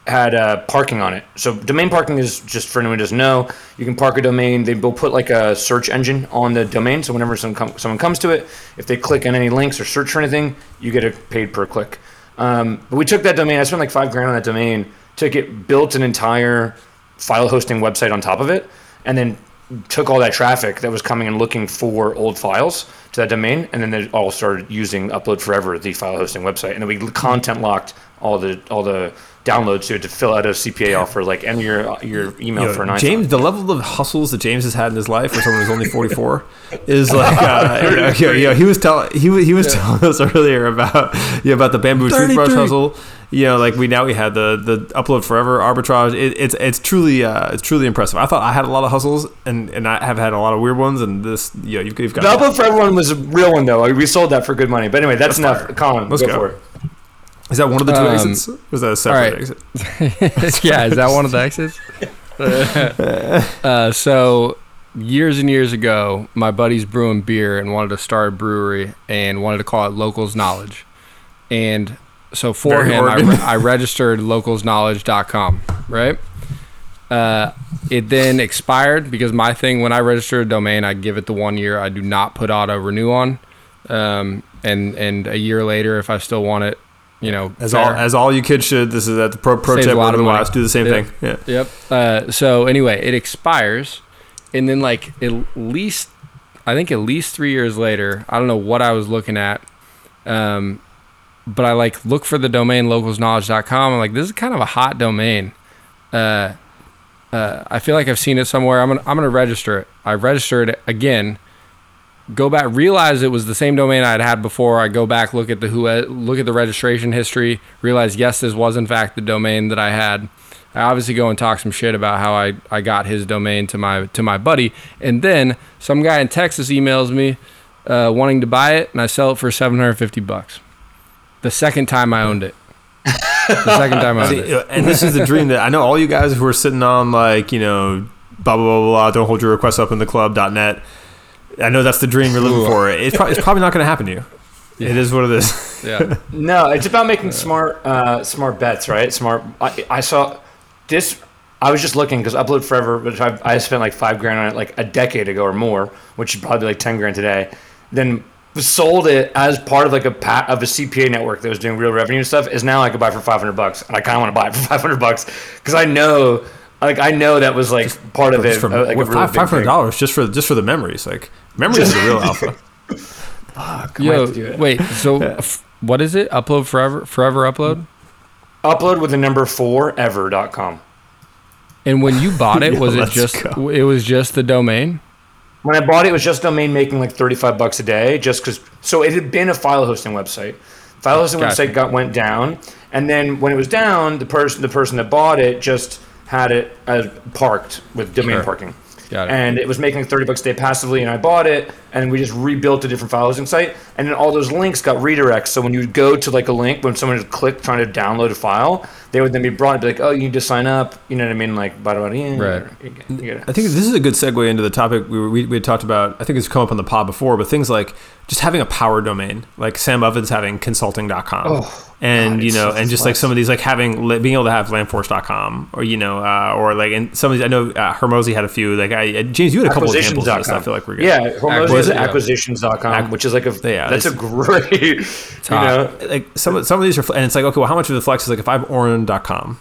had uh, parking on it. So domain parking is just for anyone who doesn't know. You can park a domain. They will put like a search engine on the domain. So whenever some com- someone comes to it, if they click on any links or search for anything, you get a paid per click. Um, but we took that domain. I spent like five grand on that domain. Took it, built an entire file hosting website on top of it, and then took all that traffic that was coming and looking for old files to that domain, and then they all started using Upload Forever, the file hosting website, and then we content locked all the all the downloads to it to fill out a CPA offer, like enter your your email Yo, for an iPhone. James, the level of hustles that James has had in his life for someone who's only 44 is like, uh, yeah, yeah, he was telling he, was- he was telling us earlier about yeah, about the bamboo toothbrush hustle. You know, like we now we had the the upload forever arbitrage. It, it's it's truly uh, it's truly impressive. I thought I had a lot of hustles and and I have had a lot of weird ones. And this, yeah, you've, you've got the Upload Forever one was a real one though. We sold that for good money. But anyway, that's, enough. fire. Colin, Let's go, go. for it. Is that one of the two Um, exits? Was that a separate right. exit? yeah, is that one of the exits? uh, so years and years ago, my buddy's brewing beer and wanted to start a brewery and wanted to call it Locals Knowledge. And so for Very him, I, re- I registered localsknowledge.com, right? Uh, it then expired because my thing, when I register a domain, I give it the one year. I do not put auto renew on. Um, and, and a year later, if I still want it, you know, As fair. all as all you kids should. This is at the pro pro Saves tip. a lot of of money. do the same Yeah. thing. Yeah. Yep. Uh, so anyway, it expires, and then like at least, I think at least three years later, I don't know what I was looking at, um, but I like look for the domain localsknowledge.com. I'm like, this is kind of a hot domain. Uh, uh, I feel like I've seen it somewhere. I'm gonna I'm gonna register it. I registered it again. Go back, realize it was the same domain I had had before. I go back, look at the who, look at the registration history. Realize yes, this was in fact the domain that I had. I obviously go and talk some shit about how I, I got his domain to my to my buddy, and then some guy in Texas emails me uh, wanting to buy it, and I sell it for seven hundred fifty bucks. The second time I owned it. the second time I owned See, it. and this is the dream that I know all you guys who are sitting on like you know blah blah blah blah. blah don't hold your requests up in the club.net. I know that's the dream you're living Ooh. for. It's, pro- it's probably not going to happen to you. It is what it is. Yeah. No, it's about making smart, uh, smart bets, right? Smart. I, I saw this. I was just looking because Upload Forever, which I, I spent like five grand on it like a decade ago or more, which is probably like ten grand today. Then sold it as part of like a pat of a CPA network that was doing real revenue and stuff. Is now I could buy for five hundred bucks, and I kind of want to buy it for five hundred bucks because I know, like I know that was like part of it. Just for, like a really five five hundred dollars just for just for the memories. Like memories is the real alpha. might Yo, have to do it. wait. So, f- what is it? Upload forever, forever upload. Upload with the number four ever.com. And when you bought it, Yo, was it just go. it was just the domain? When I bought it, it was just domain making like 35 bucks a day, just because. So it had been a file hosting website. File hosting Gotcha. website got went down, and then when it was down, the person the person that bought it just had it as parked with domain Sure. parking. Got it. And it was making 30 bucks a day passively, and I bought it, and we just rebuilt a different file hosting site, and then all those links got redirects. So when you would go to like a link, when someone would click trying to download a file, they would then be brought, be like, oh, you need to sign up, you know what I mean? Like, blah, blah, blah, yeah, Right. You get, you get it. I think this is a good segue into the topic we, were, we, we had talked about. I think it's come up on the pod before, but things like just having a power domain, like Sam Ovens having consulting.com. Oh, and God, you know, so and just like some of these, like having li- being able to have landforce.com, or you know, uh, or like, and some of these, I know uh, Hormozi had a few. Like, I uh, James, you had a couple examples of this. I feel like we're good. Yeah, Hormozi is Acquisition, acquisitions.com, Ac- which is like a Yeah, that's a great, you know, like some of some of these are, fl- and it's like, okay, well, how much of the flex is like if I have Oren.com,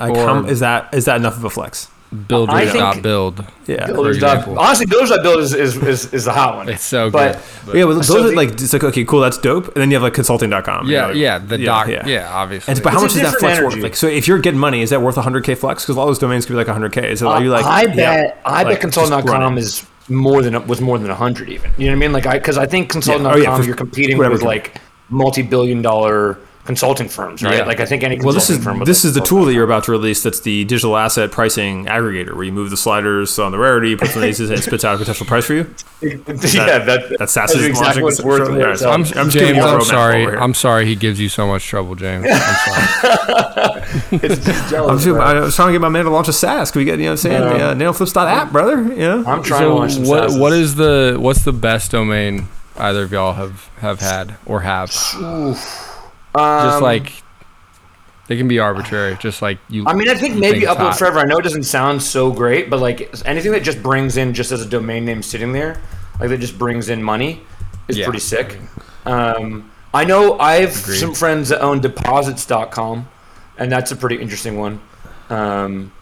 like how, Or- is that is that enough of a flex? Builders think- dot build. Yeah. Builders example. dot, honestly, Builders dot build is, is, is, is the hot one. It's so But- good. But- yeah, well, those So are the- like it's like okay, cool, that's dope. And then you have like consulting.com. you yeah, know, like- yeah. The doc. Yeah, yeah obviously. And but how It's much is that different flex energy. worth? Like, so if you're getting money, is that worth 100k flex? Because a lot of those domains could be like 100k. So are uh, you like, I yeah, bet I like, bet consulting.com just run it. is more than was more than hundred even. You know what I mean? Like I because I think consulting.com Oh, yeah, for- you're competing with like multi-billion dollar consulting firms, right? Yeah. Like I think any Well, this is firm. would this is the tool that you're about to release. That's the digital asset pricing aggregator, where you move the sliders on the rarity, you put some of these, and it spits out a potential price for you. yeah, that, That's that's exactly what's worth. Yeah, what it's so I'm, up. I'm James, you a I'm sorry. I'm sorry he gives you so much trouble, James. I'm sorry. It's just I'm, jealous. I was trying to get my man to launch a SaaS. Can we get, you know what I'm saying? No. Yeah, nailflips.app, brother. Yeah. I'm trying to launch some what SaaSes. what is the what's the best domain either of y'all have have had or have? Just Um, just like they can be arbitrary. Just like you. I mean, I think maybe Upload hot. Forever. I know it doesn't sound so great, but like anything that just brings in just as a domain name sitting there, like that just brings in money, is Yeah. pretty sick. Um, I know I have Agreed. some friends that own deposits.com, and that's a pretty interesting one. Um,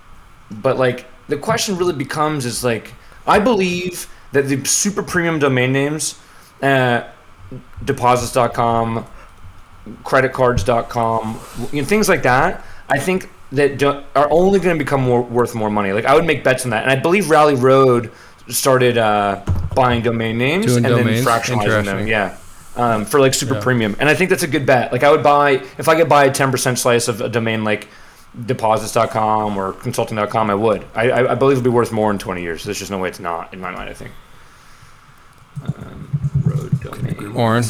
but like the question really becomes is like I believe that the super premium domain names, uh, deposits.com, creditcards.com, you know, things like that. I think that do, are only going to become more worth more money. Like I would make bets on that, and I believe Rally Road started uh, buying domain names Doing and domains? then fractionalizing them. Yeah. Um, for like super Yeah. premium, and I think that's a good bet. Like I would buy if I could buy a ten percent slice of a domain like deposits.com or consulting.com, I would. I, I, I believe it'll be worth more in twenty years. There's just no way it's not in my mind. I think. Um, road domain. Oren,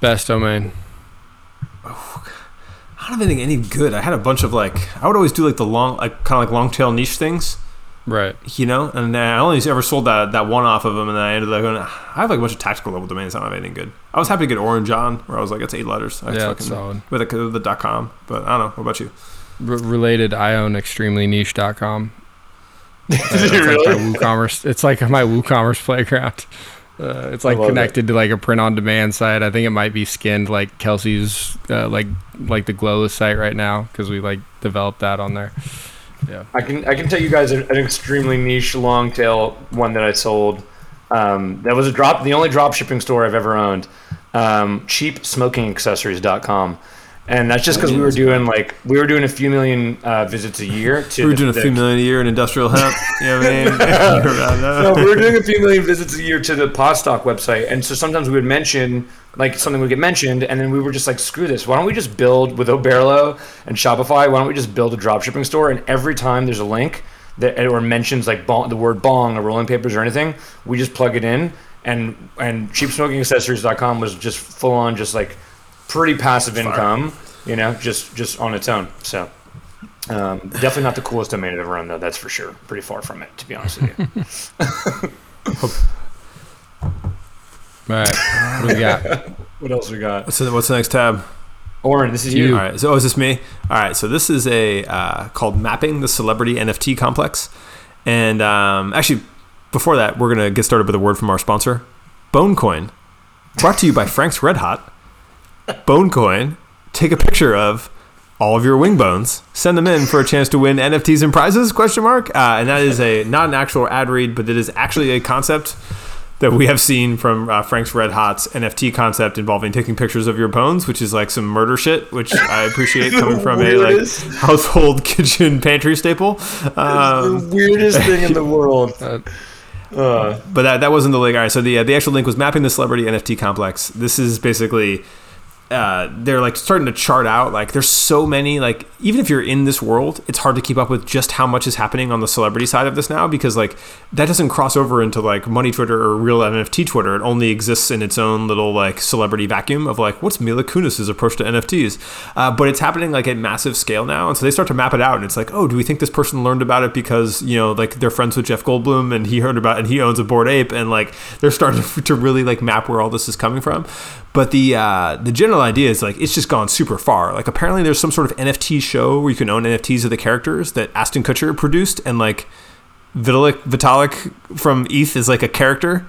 best domain. I don't even think any good. I had a bunch of like, I would always do like the long, like kind of like long tail niche things. Right. you know, and I only ever sold that that one off of them, and then I ended up going. I have like a bunch of tactical level domains. I don't have anything good. I was happy to get OrenJohn, where I was like, it's eight letters. I Yeah, fucking- solid. with the, the dot com, but I don't know. What about you? R- related, I own extremely niche.com. Uh, it's like my Really? WooCommerce. It's like my WooCommerce playground. Uh, it's like love it. connected to like a print on demand site. I think it might be skinned like Kelsey's uh, like like the Glowless site right now because we like developed that on there. Yeah, I can I can tell you guys an, an extremely niche long tail one that I sold. Um, that was a drop, the only drop shipping store I've ever owned. Um, cheapsmokingaccessories.com. And that's just because we were doing like we were doing a few million uh, visits a year. To We were the- doing a the- few million a year in industrial hemp. You know what I mean? You're around that. no, we were doing a few million visits a year to the Podstock website, and so sometimes we would mention like something would get mentioned, and then we were just like, "Screw this! Why don't we just build with Oberlo and Shopify? Why don't we just build a dropshipping store?" And every time there's a link that or mentions like bong, the word bong or rolling papers or anything, we just plug it in, and and cheapsmokingaccessories.com was just full on, just like pretty passive income, you know, just just on its own. So. Um, definitely not the coolest domain I've ever run, though. That's for sure. Pretty far from it, to be honest with you. All right, what do we got? what else we got? So what's the next tab? Oren, this is you. You. All right. So, oh, is this me? All right. So this is a uh, called mapping the celebrity NFT complex, and um, actually, before that, we're gonna get started with a word from our sponsor, Bonecoin, brought to you by Frank's Red Hot. Bonecoin, take a picture of all of your wing bones, send them in for a chance to win NFTs and prizes? Question mark. Uh, and that is a not an actual ad read, but it is actually a concept that we have seen from uh, Frank's Red Hot's NFT concept involving taking pictures of your bones, which is like some murder shit, which I appreciate coming from a like household kitchen pantry staple. Um, the weirdest thing in the world. Uh, Uh, but that, that wasn't the link. All right, so the uh, the actual link was mapping the celebrity NFT complex. This is basically uh, they're like starting to chart out like there's so many like even if you're in this world it's hard to keep up with just how much is happening on the celebrity side of this now because like that doesn't cross over into like money twitter or real nft twitter. It only exists in its own little like celebrity vacuum of like what's mila kunis's approach to nfts uh, but it's happening like at massive scale now and so they start to map it out and it's like oh do we think this person learned about it because you know like they're friends with jeff goldblum and he heard about it and he owns a bored ape and like they're starting to really like map where all this is coming from but the uh, the general idea is like it's just gone super far. Like apparently there's some sort of NFT show where you can own NFTs of the characters that Ashton Kutcher produced, and like Vitalik Vitalik from ETH is like a character,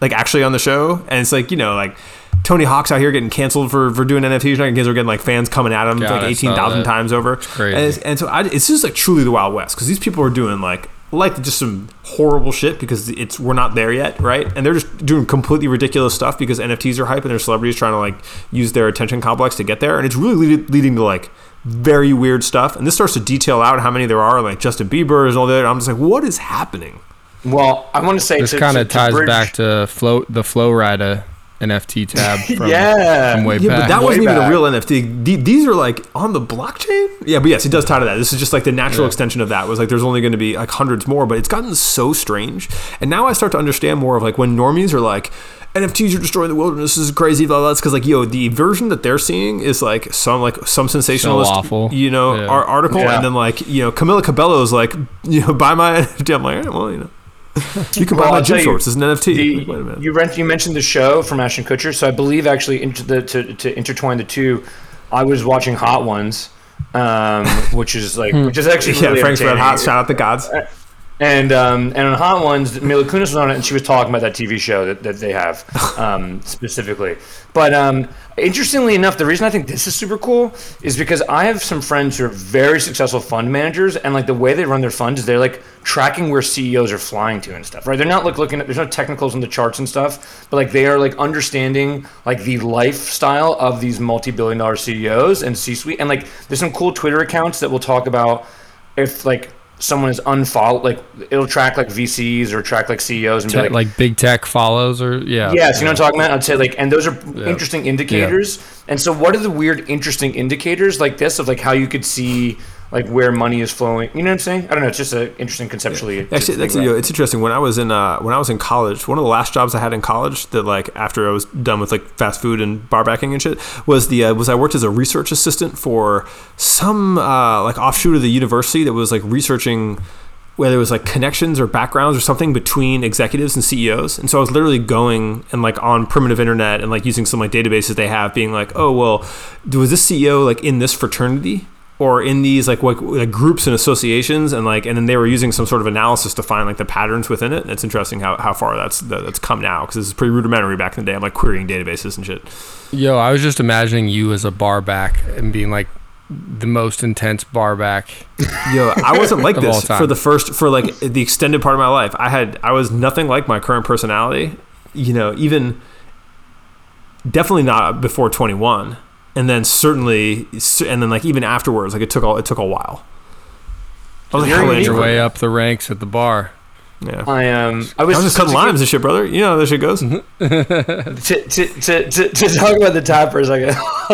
like actually on the show, and it's like you know like. Tony Hawk's out here getting canceled for, for doing NFTs. Like, kids are getting like fans coming at him God, like eighteen thousand times over. And, and so I, it's just like truly the Wild West because these people are doing like like just some horrible shit because it's we're not there yet, right? And they're just doing completely ridiculous stuff because NFTs are hype and their celebrities trying to like use their attention complex to get there, and it's really lead, leading to like very weird stuff. And this starts to detail out how many there are, like Justin Bieber and all that. I'm just like, what is happening? well, I want to say this kind of ties bridge- back to flow the Flow Rider NFT tab from, Yeah. from way Yeah, back. but that way wasn't even a real NFT. The- These are like on the blockchain. Yeah, but yes, it does tie to that. This is just like the natural Yeah. extension of that. Was like there's only going to be like hundreds more, but it's gotten so strange. And now I start to understand more of like when normies are like. NFTs are destroying the wilderness. This is crazy. Blah blah. blah. It's because like yo, the version that they're seeing is like some like some sensationalist, awful. you know, Yeah. article, Yeah. and then like you know, Camila Cabello is like, you know, buy my NFT. I'm like, all right, well, you know, you can buy Well, my I'll gym shorts. It's an NFT. The, wait a minute. you, rent, you mentioned the show from Ashton Kutcher, so I believe actually into the, to, to intertwine the two, I was watching Hot Ones, um, which is like which is actually yeah, really Frank's Red. Hot. Shout out the gods. And um, and on Hot Ones, Mila Kunis was on it, and she was talking about that TV show that, that they have um, specifically. But um, interestingly enough, the reason I think this is super cool is because I have some friends who are very successful fund managers, and like the way they run their funds is they're like tracking where CEOs are flying to and stuff. Right? They're not like looking at there's no technicals in the charts and stuff, but like they are like understanding like the lifestyle of these multi-billion dollar CEOs and C-suite, and like there's some cool Twitter accounts that will talk about if like someone is unfollowed, like it'll track like VCs or track like CEOs and be Te- like, like, big tech follows or yeah. yes, you know what I'm talking about. I'd say like, and those are interesting indicators. And so, what are the weird, interesting indicators like this of like how you could see like where money is flowing? You know what I'm saying? I don't know. It's just a interesting conceptually. to Actually, about. you know, it's interesting. When I was in uh, when I was in college, one of the last jobs I had in college that like after I was done with like fast food and bar backing and shit was the uh, was I worked as a research assistant for some uh, like offshoot of the university that was like researching whether it was like connections or backgrounds or something between executives and CEOs. And so I was literally going and like on primitive internet and like using some like databases they have being like, oh, well, was this CEO like in this fraternity? Or in these like, like like groups and associations and like and then they were using some sort of analysis to find like the patterns within it. It's interesting how, how far that's that- that's come now because it's pretty rudimentary back in the day. I'm like querying databases and shit. Yo, I was just imagining you as a bar back and being like the most intense bar back. Yo, I wasn't like this for the first for like the extended part of my life. I had I was nothing like my current personality. You know, even definitely not before 21, and then certainly, and then like even afterwards, like it took all it took a while. I was like. Your way up the ranks at the bar. Yeah. I um I I was, was just cutting to- limes and shit, brother. You know how this shit goes. to, to, to, to, to talk about the tap for a second.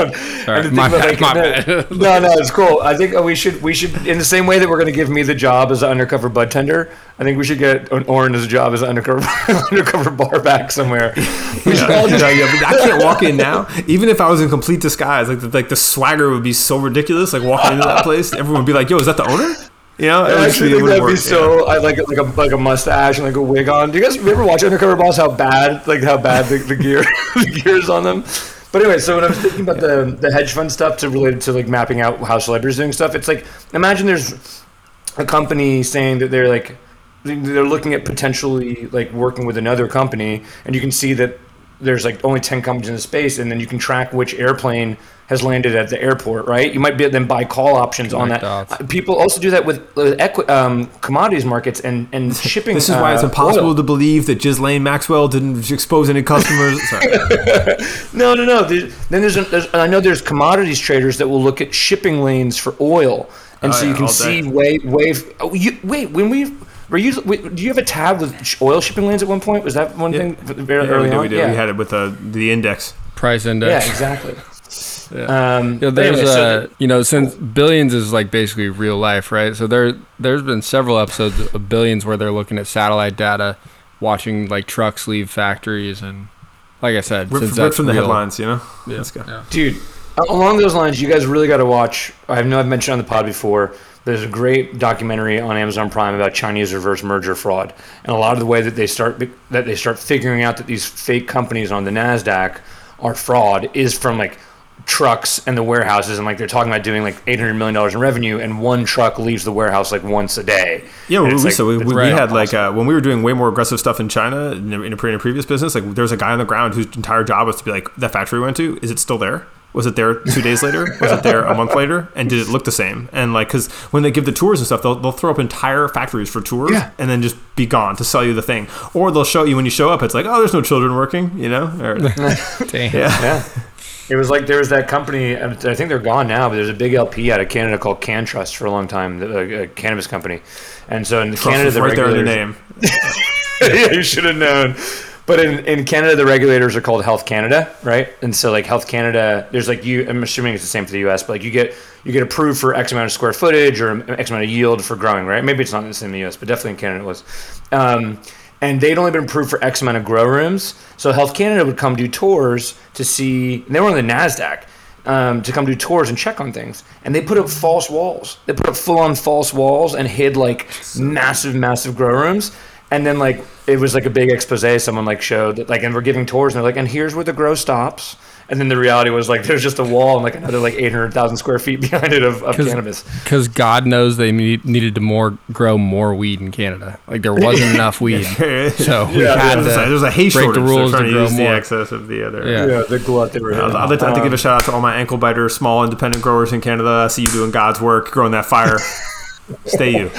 and my about, bad, my no, bad. no, no, it's cool. I think we should we should in the same way that we're going to give me the job as an undercover bud tender. I think we should get an Oren as a job as an undercover undercover bar back somewhere. We should all Yeah, just yeah, but I can't walk in now. Even if I was in complete disguise, like the, like the swagger would be so ridiculous. Like walking into that place, everyone would be like, "Yo, is that the owner?" You know, I actually think that'd wouldn't be work, so. I like like a like a mustache and like a wig on. Do you guys ever watch Undercover Boss? How bad like how bad the, the gear the gears on them. But anyway, so when I was thinking about the the hedge fund stuff to related to like mapping out how celebrities doing stuff, it's like imagine there's a company saying that they're like they're looking at potentially like working with another company, and you can see that there's like only 10 companies in the space and then you can track which airplane has landed at the airport right you might be then buy call options on that dots. Uh, people also do that with, with equi- um, commodities markets and, and shipping This is why it's uh, impossible oil. to believe that Ghislaine Maxwell didn't expose any customers. Sorry. no no no there's, then there's, a, there's and i know there's commodities traders that will look at shipping lanes for oil and Oh, so yeah, you can see day. wave wave oh, you, wait when we were you wait, do you have a tab with oil shipping lanes at one point was that one Yeah. thing very Yeah, early we did. on We did. yeah We had it with the the index. Price index. yeah index. Exactly um Yeah, but there's anyway, so uh, you know, since Billions is like basically real life, right? So there, there's been several episodes of Billions where they're looking at satellite data, watching like trucks leave factories, and like I said, Ripped, since ripped from the real- headlines, you know. Yeah, Let's go. yeah. Dude, along those lines, you guys really got to watch. I know I've mentioned on the pod before. There's a great documentary on Amazon Prime about Chinese reverse merger fraud, and a lot of the way that they start that they start figuring out that these fake companies on the Nasdaq are fraud is from like trucks and the warehouses, and like they're talking about doing like 800 million dollars in revenue, and one truck leaves the warehouse like once a day. Yeah, And we, it's we, like- so we, it's we, we had like uh, when we were doing way more aggressive stuff in China in a, in a, in a previous business. Like, there's a guy on the ground whose entire job was to be like, that factory we went to, is it still there? Was it there two days later? Was it there a month later? And did it look the same? And like, because when they give the tours and stuff, they'll, they'll throw up entire factories for tours Yeah. and then just be gone to sell you the thing. Or they'll show you when you show up, it's like, oh, there's no children working, you know? Or, Damn. yeah. Yeah. It was like there was that company. and I think they're gone now, but there's a big LP out of Canada called CannTrust for a long time, a, a cannabis company. And so in Trust Canada, the right there in the name. yeah, you should have known. But in, in Canada, the regulators are called Health Canada, right? And so like Health Canada, there's like you. I'm assuming it's the same for the U.S., but like you get you get approved for X amount of square footage or X amount of yield for growing, right? Maybe it's not the same in the U.S., but definitely in Canada it was. Um, and they'd only been approved for X amount of grow rooms. So Health Canada would come do tours to see. They were on the Nasdaq. Um, to come do tours and check on things, and they put up false walls. They put up full-on false walls and hid like massive, massive grow rooms and then like it was like a big expose someone like showed that like and we're giving tours and they're like and here's where the grow stops and then the reality was like there's just a wall and like another like 800000 square feet behind it of, of 'Cause- cannabis Because God knows they need, needed to more grow more weed in Canada. Like there wasn't enough weed, so we Yeah, had There's a, to there's a hay break the rules They're to trying to grow use the excess of the other. Yeah. yeah the glut they were I'd, hitting. I'd like to, I'd to give Um, a shout out to all my ankle biter, small independent growers in Canada. I see you doing God's work, growing that fire. Stay you.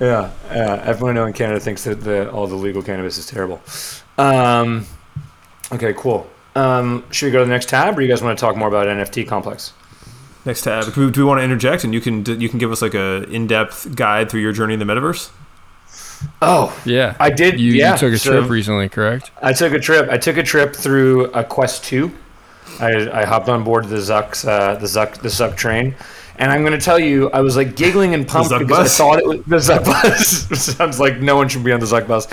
yeah yeah everyone I know in canada thinks that the all the legal cannabis is terrible um okay cool um should we go to the next tab or you guys want to talk more about nft complex Next tab. Do we, do we want to interject and you can you can give us like a in depth guide through your journey in the metaverse? oh Yeah, I did- You, yeah, you took a so- trip recently, correct? I took a trip. I took a trip through a Quest Two. I, I hopped on board the Zuck's uh, the Zuck the Zuck train, and I'm going to tell you, I was like giggling and pumped because bus? I thought it was the Zuck bus. Sounds like no one should be on the Zuck bus,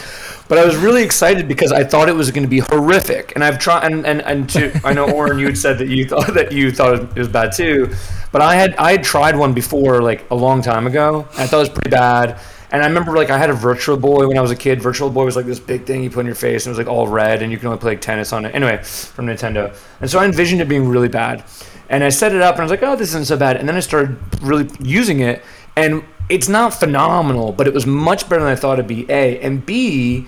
but I was really excited because I thought it was going to be horrific. And I've tried, and and, and to, I know Oren, you had said that you thought that you thought it was bad too, but I had I had tried one before, like a long time ago. And I thought it was pretty bad. And I remember like I had a Virtual Boy when I was a kid. Virtual Boy was like this big thing you put in your face and it was like all red and you can only play like tennis on it. Anyway, from Nintendo. And so I envisioned it being really bad. And I set it up and I was like, oh, this isn't so bad. And then I started really using it and it's not phenomenal, but it was much better than I thought it'd be. A and B,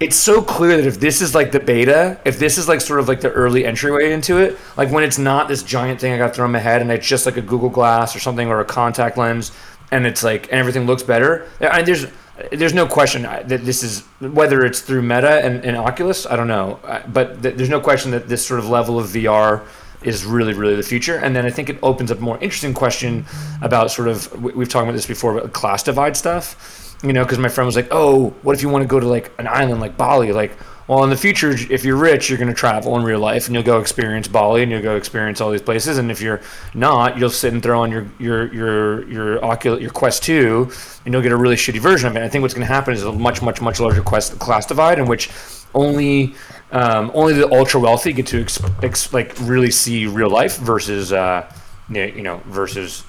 it's so clear that if this is like the beta, if this is like sort of like the early entryway into it, like when it's not this giant thing I got thrown in my head and it's just like a Google Glass or something or a contact lens, and it's like and everything looks better. I there's there's no question that this is whether it's through Meta and, and Oculus, I don't know, but th- there's no question that this sort of level of VR is really really the future. And then i think it opens up a more interesting question about sort of we've talked about this before about class divide stuff. You know because my friend was like oh what if you want to go to like an island like bali? Like well in the future if you're rich you're going to travel in real life and you'll go experience bali and you'll go experience all these places. And if you're not you'll sit and throw on your your your your oculus your quest 2 and you'll get a really shitty version of it. I think what's going to happen is a much much much larger quest class divide in which only um, only the ultra wealthy get to ex- ex- like really see real life versus uh, you know versus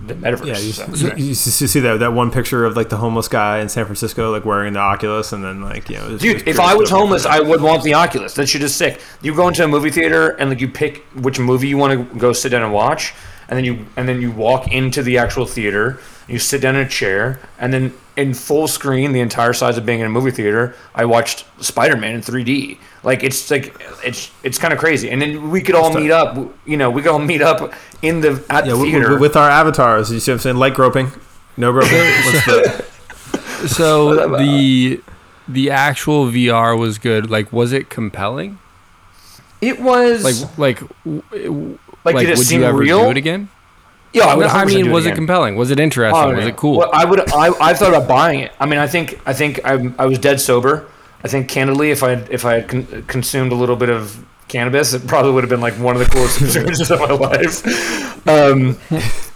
the metaverse. Yeah, you, so. you, you see that that one picture of like the homeless guy in San Francisco, like wearing the Oculus, and then like you know, Dude, if I was homeless, I would want the Oculus. That shit is sick. You go into a movie theater and like you pick which movie you want to go sit down and watch, and then you and then you walk into the actual theater. You sit down in a chair, and then in full screen, the entire size of being in a movie theater, I watched Spider Man in 3D. Like it's like it's it's kind of crazy. And then we could all meet up. You know, we could all meet up in the at yeah, the with, theater. with, with our avatars. You see what I'm saying? Light groping, no groping. What's the, So the the actual VR was good. Like, was it compelling? it was Like, like, Like, like, did it would seem you ever real? do it again? Yeah. I, would I mean, was it again. compelling? Was it interesting? Oh, was no. it cool? Well, I would. I, I thought about buying it. I mean, I think. I think I, I was dead sober. I think candidly, if I if I had con- consumed a little bit of cannabis, it probably would have been like one of the coolest experiences of my life. Um,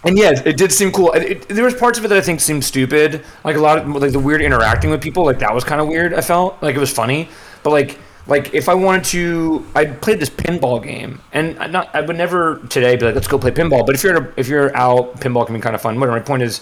and yeah, it did seem cool. It, it- there was parts of it that I think seemed stupid, like a lot of like the weird interacting with people. Like that was kind of weird. I felt like it was funny, but like like if I wanted to, I played this pinball game, and I not I would never today be like, let's go play pinball. But if you're a, if you're out, pinball can be kind of fun. Whatever. My point is,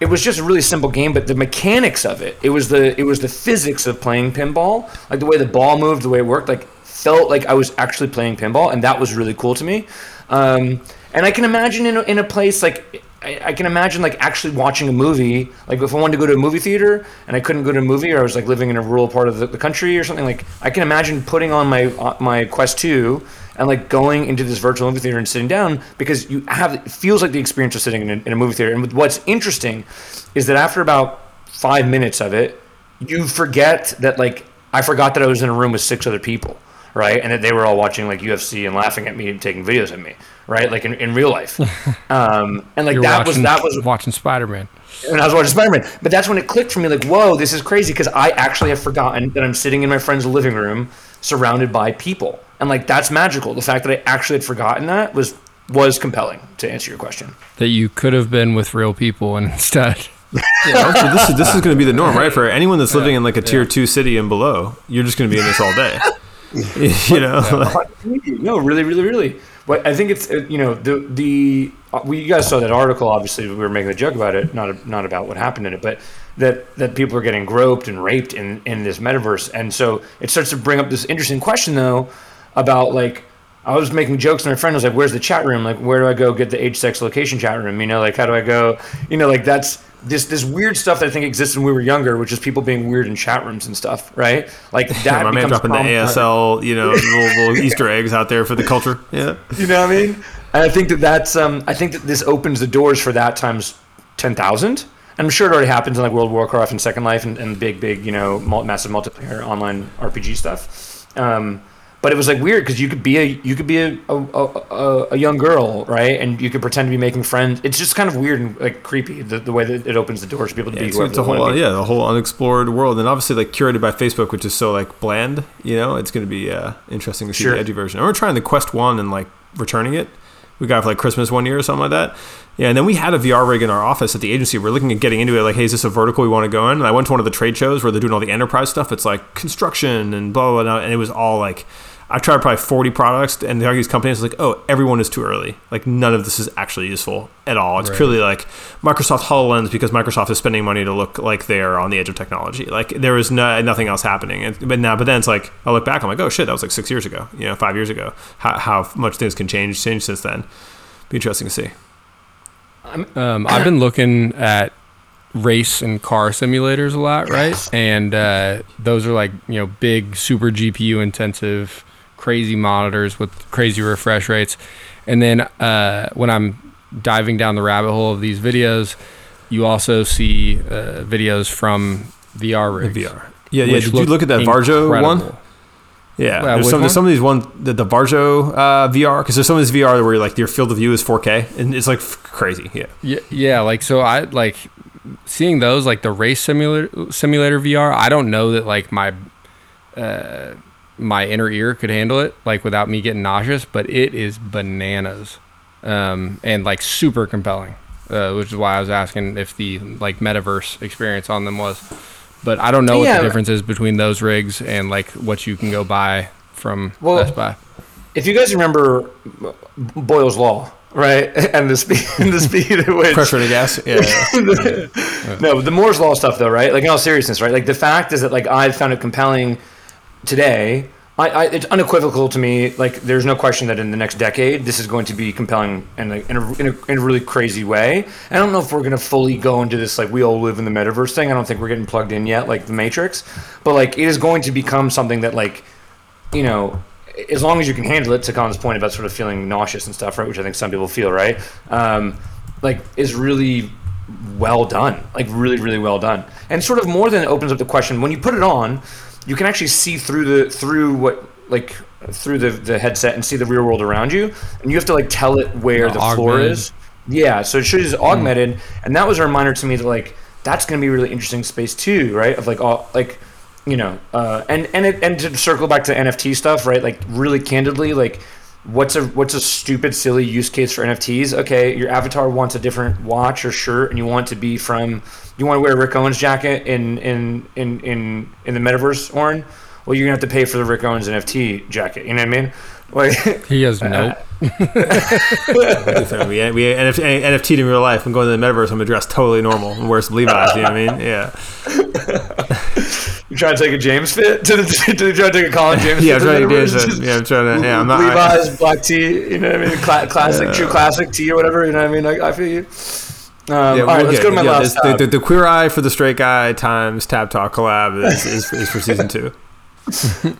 it was just a really simple game, but the mechanics of it, it was the it was the physics of playing pinball, like the way the ball moved, the way it worked, like felt like I was actually playing pinball, and that was really cool to me. Um, and I can imagine in a, in a place like I, I can imagine like actually watching a movie. Like if I wanted to go to a movie theater and I couldn't go to a movie, or I was like living in a rural part of the, the country or something, like I can imagine putting on my uh, my Quest Two and like going into this virtual movie theater and sitting down because you have it feels like the experience of sitting in a, in a movie theater. And what's interesting is that after about five minutes of it, you forget that like I forgot that I was in a room with six other people, right? And that they were all watching like UFC and laughing at me and taking videos of me, right? Like in, in real life. Um, and like You're that was watching, that was watching Spider Man. and I was watching Spider Man. But that's when it clicked for me, like, whoa, this is crazy because I actually have forgotten that I'm sitting in my friend's living room, surrounded by people, and like that's magical. The fact that I actually had forgotten that was was compelling. To answer your question, That you could have been with real people and instead. yeah, so this is this is going to be the norm, right? For anyone that's living in like a tier two city and below, you're just going to be in this all day. you know, like- no, really, really, really. But I think it's uh, you know the the uh, we you guys saw that article. Obviously, we were making a joke about it, not not about what happened in it, but that that people are getting groped and raped in in this metaverse, and so it starts to bring up this interesting question though about like. I was making jokes, and my friend was like, "Where's the chat room? Like, where do I go get the age, sex, location chat room? You know, like, how do I go? You know, like that's this this weird stuff that I think exists when we were younger, which is people being weird in chat rooms and stuff, right? Like that. my man dropping the ASL, you know, little, little Easter eggs out there for the culture. Yeah, You know what I mean? And I think that that's um, I think that this opens the doors for that times ten thousand. I'm sure it already happens in like World of Warcraft and Second Life and, and big, big, you know, massive multiplayer online RPG stuff. Um, but it was like weird because you could be a you could be a, a, a, a young girl, right? And you could pretend to be making friends. It's just kind of weird and like creepy the, the way that it opens the doors for people to be it's, whoever it's a whole be. yeah, the whole unexplored world, and obviously like curated by Facebook, which is so like bland. You know, it's going to be uh, interesting to see Sure. the edgy version. And we're trying the Quest One and like returning it. We got it for like Christmas one year or something like that. Yeah, and then we had a VR rig in our office at the agency. We're looking at getting into it. Like, hey, is this a vertical we want to go in? And I went to one of the trade shows where they're doing all the enterprise stuff. It's like construction and blah blah blah, and it was all like. I tried probably 40 products, and the these companies like, oh, everyone is too early. Like none of this is actually useful at all. It's Right. purely like Microsoft Hololens because Microsoft is spending money to look like they're on the edge of technology. Like there was no, nothing else happening. And, but now, but then it's like I look back, I'm like, oh shit, that was like six years ago. You know, five years ago. How, how much things can change change since then. Be interesting to see. Um, I've been looking at race and car simulators a lot, right? And uh, those are like you know big, super GPU intensive, crazy monitors with crazy refresh rates. And then uh, when I'm diving down the rabbit hole of these videos, you also see uh, videos from VR rigs. VR. Yeah, yeah. Did you look at that Varjo one? Yeah, there's some, there's some of these one the, the Varjo uh, VR because there's some of these VR where like your field of view is 4K and it's like crazy. Yeah, Yeah, yeah. Like so, I like seeing those like the race simulator simulator VR. I don't know that like my uh, my inner ear could handle it like without me getting nauseous, but it is bananas um, and like super compelling. Uh, which is why I was asking if the like metaverse experience on them was. But I don't know what the difference is between those rigs and like what you can go buy from Well, Best Buy. If you guys remember Boyle's law, right, and the speed, and the speed at which pressure to gas. Yeah, yeah. no, the Moore's law stuff though, right? Like in all seriousness, right? Like the fact is that like I found it compelling today. I, I it's unequivocal to me. Like there's no question that in the next decade this is going to be compelling and like, in, a, in, in a really crazy way. I don't know if we're going to fully go into this like we all live in the metaverse thing. I don't think we're getting plugged in yet, like the Matrix. But like it is going to become something that like you know, as long as you can handle it, to Colin's point about sort of feeling nauseous and stuff, right? Which I think some people feel, right? Um, like is really well done, like really, really well done, and sort of more than opens up the question when you put it on, you can actually see through the through what like through the the headset and see the real world around you, and you have to like tell it where the floor is. Yeah, so it shows augmented, and that was a reminder to me that like that's going to be a really interesting space too, right? Of like all like you know, uh, and and it, and to circle back to NFT stuff, right? Like really candidly, like what's a what's a stupid silly use case for NFTs? Okay, your avatar wants a different watch or shirt, and you want it to be from you want to wear a Rick Owens jacket in in in in in the metaverse, Oren? Well, you're gonna have to pay for the Rick Owens NFT jacket. You know what I mean? Like, He has uh, no. we, we NFT, NFT'd in real life. I'm going to the metaverse. I'm gonna dress totally normal and wear some Levi's. You know what I mean? Yeah, you trying to take a James fit to the try to take a Colin James yeah. I'm fit trying to to the do metaverse? Yeah, I'm trying to. Yeah, I'm not. I- Levi's black tee, you know what I mean? Cla- classic, true classic tee or whatever. You know what I mean? I, I feel you. Um, Yeah, all right, we'll let's go to my yeah, last tab. the, the, the queer eye for the straight guy times tab talk collab is, is, is for season two.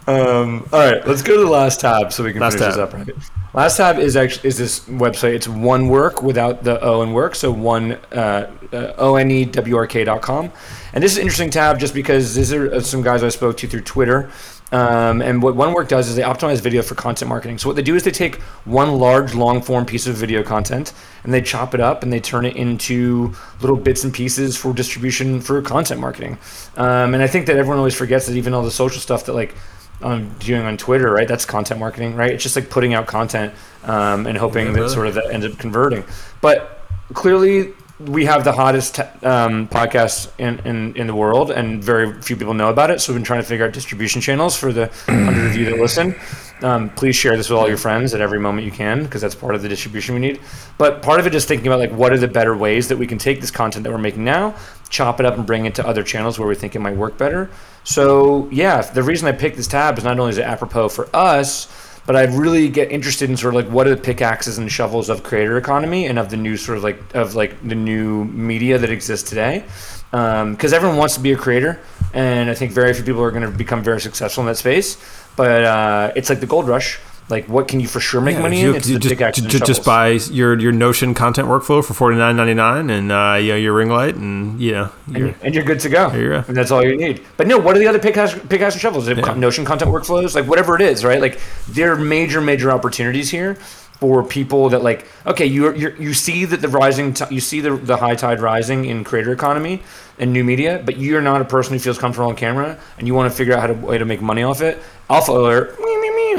Um, all right, let's go to the last tab so we can Last finish tab. this up. Right. Last tab is actually is this website. It's one work without the O and work. So one uh, uh, O N E W R K dot com. And this is an interesting tab just because these are uh, some guys I spoke to through Twitter. Um, and what one work does is they optimize video for content marketing. So what they do is they take one large long form piece of video content and they chop it up and they turn it into little bits and pieces for distribution for content marketing. Um, and I think that everyone always forgets that even all the social stuff that like I'm doing on Twitter, right? That's content marketing, right? It's just like putting out content um, and hoping that sort of that ends up converting. But clearly, we have the hottest um, podcast in, in, in the world, and very few people know about it. So we've been trying to figure out distribution channels for the hundred of you that listen. Um, please share this with all your friends at every moment you can, because that's part of the distribution we need. But part of it is thinking about like what are the better ways that we can take this content that we're making now, chop it up, and bring it to other channels where we think it might work better. So yeah, the reason I picked this tab is not only is it apropos for us, but I really get interested in sort of like what are the pickaxes and shovels of creator economy and of the new sort of like of like the new media that exists today. Because everyone wants to be a creator, and I think very few people are going to become very successful in that space. But uh, it's like the gold rush. Like, what can you for sure make money you, in? It's you the just, and just buy your your Notion content workflow for forty nine ninety nine, and uh, you know, your ring light, and you know, you're, and you're good to go. you go. And that's all you need. But no, what are the other pickaxe, pickaxe and shovels? Yeah. Notion content workflows, like whatever it is, right? Like there are major, major opportunities here for people that like. Okay, you you you see that the rising, t- you see the the high tide rising in creator economy and new media, but you're not a person who feels comfortable on camera, and you want to figure out how to way to make money off it. Alpha alert,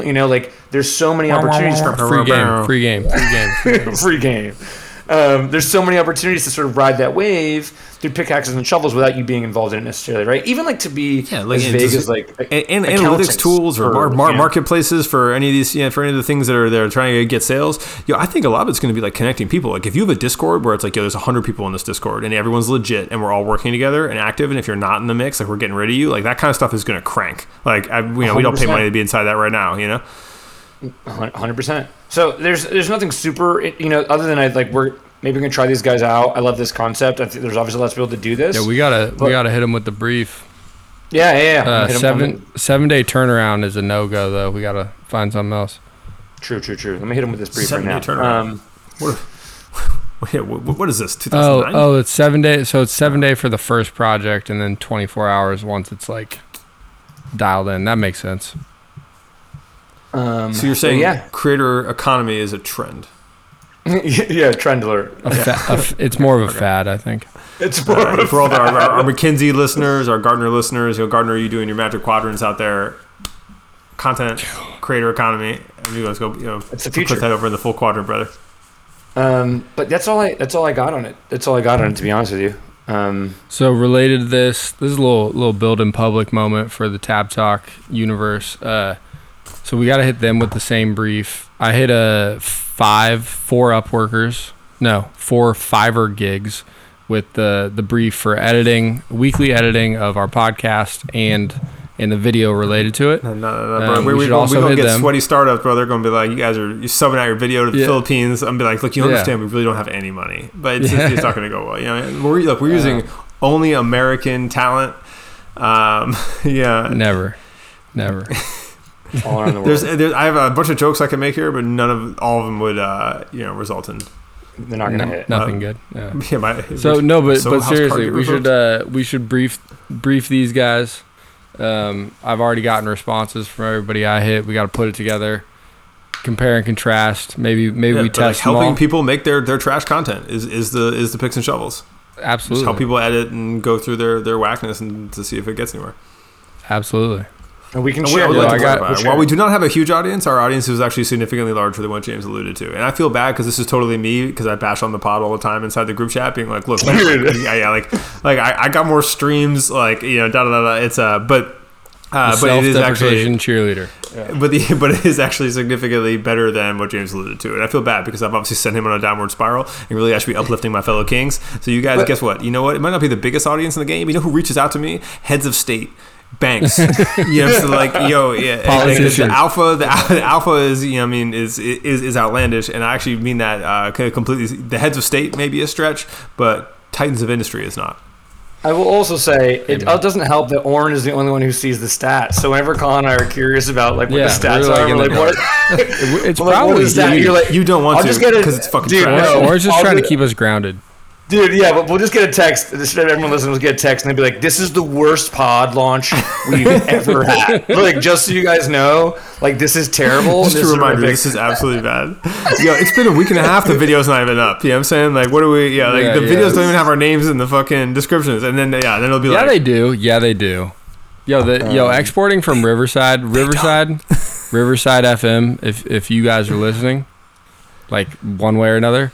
you know, like there's so many opportunities for Free game, free game, free game. Free game. free game. Um, there's so many opportunities to sort of ride that wave through pickaxes and shovels without you being involved in it necessarily, right? Even like to be Yeah, like as vague just- as like and, and analytics tools or mar- mar- know, marketplaces for any of these, yeah, for any of the things that are they're trying to get sales. Yo, I think a lot of it's going to be like connecting people. Like if you have a Discord where it's like, yo, there's hundred people in this Discord and everyone's legit and we're all working together and active, and if you're not in the mix, like we're getting rid of you, like that kind of stuff is going to crank. Like I, you know, we don't pay money to be inside that right now, you know. Hundred percent. So there's there's nothing super, you know, other than I like we're maybe gonna try these guys out. I love this concept. I think there's obviously lots of people to do this. Yeah, we gotta we gotta hit them with the brief. yeah, yeah, yeah. Uh, Hit 'em on seven seven day turnaround is a no go though. We gotta find something else. True, true, true. Let me hit him with this brief right Seven-day now. turnaround. Um, What? What, what is this? Oh oh, it's seven day. So it's seven day for the first project, and then twenty four hours once it's like dialed in. That makes sense. Um, So you're saying yeah, creator economy is a trend? yeah, trend alert. A fa- a f- it's more of a fad, I think. It's more right, of a for all our, our, our McKinsey listeners, our Gartner listeners, you know, Gartner, you doing your Magic Quadrants out there, content creator economy. And you guys go, you know, It's the put that over in the full quadrant, brother. Um, but that's all I that's all I got on it. That's all I got on it. To be honest with you. Um, So related to this, this is a little little build in public moment for the Tab Talk universe. Uh, so we got to hit them with the same brief. I hit a five four up workers, no four Fiverr gigs with the the brief for editing weekly editing of our podcast and and the video related to it. No, no, no, Um, we we, we, should gonna, also we gonna get them. sweaty startups, bro. They're gonna be like, you guys are you subbing out your video to the Yeah. Philippines. I'm be like, look, you Yeah. understand, we really don't have any money, but it's, Yeah. it's not gonna go well. You know, we're look, we're using only American talent. Um, yeah, Never, never. all around the world. There's, there's, I have a bunch of jokes I can make here, but none of all of them would, uh, you know, result in. They're not gonna No- hit. nothing good. Yeah. Yeah, my, So no, but so but seriously, we should uh, we should brief brief these guys. Um, I've already gotten responses from everybody I hit. We got to put it together, compare and contrast. Maybe maybe Yeah, we but, like, test them helping all. people make their, their trash content is, is the is the picks and shovels. Just Absolutely, help people edit and go through their, their whackness and to see if it gets anywhere. absolutely. And we can And we- share. I would Yeah, like I to got- clarify, While we do not have a huge audience, our audience is actually significantly larger than what James alluded to. And I feel bad because this is totally me because I bash on the pod all the time inside the group chat, being like, "Look, like, yeah, yeah, like, like I, I got more streams, like you know, da da da. da. It's uh, but uh, but it is actually Self-deprecation cheerleader. but the but it is actually significantly better than what James alluded to, and I feel bad because I've obviously sent him on a downward spiral, and really I should be uplifting my fellow kings. So you guys, But- guess what? You know what? It might not be the biggest audience in the game. You know who reaches out to me? Heads of state. Banks, you know, so like, yo, yeah, like, the, Politicians. alpha, the, the alpha is, you know, I mean, is is is outlandish, and I actually mean that uh, completely. The heads of state may be a stretch, but titans of industry is not. I will also say it doesn't help that Oren is the only one who sees the stats. So whenever Colin and I are curious about like what Yeah, the stats we're, like, are, we're like, what? It's we're like, what probably that? you. You're like, You don't want I'll to just get it- because it's fucking dude, trash. no. or it's just I'll trying to keep us grounded. Dude, yeah, but we'll just get a text. This- Everyone listening will get a text, and they'll be like, "This is the worst pod launch we've ever had." Like, just so you guys know, like this is terrible. Just this a reminder, horrific. this is absolutely bad. Yo, it's been a week and a half. The video's not even up. You know what I'm saying? Like, what do we? Yeah, like Yeah, the yeah. videos don't even have our names in the fucking descriptions, and then yeah, then it'll be Yeah, like, they do. Yeah, they do. Yo, the yo um, exporting from Riverside, Riverside, Riverside FM. If if you guys are listening, like one way or another,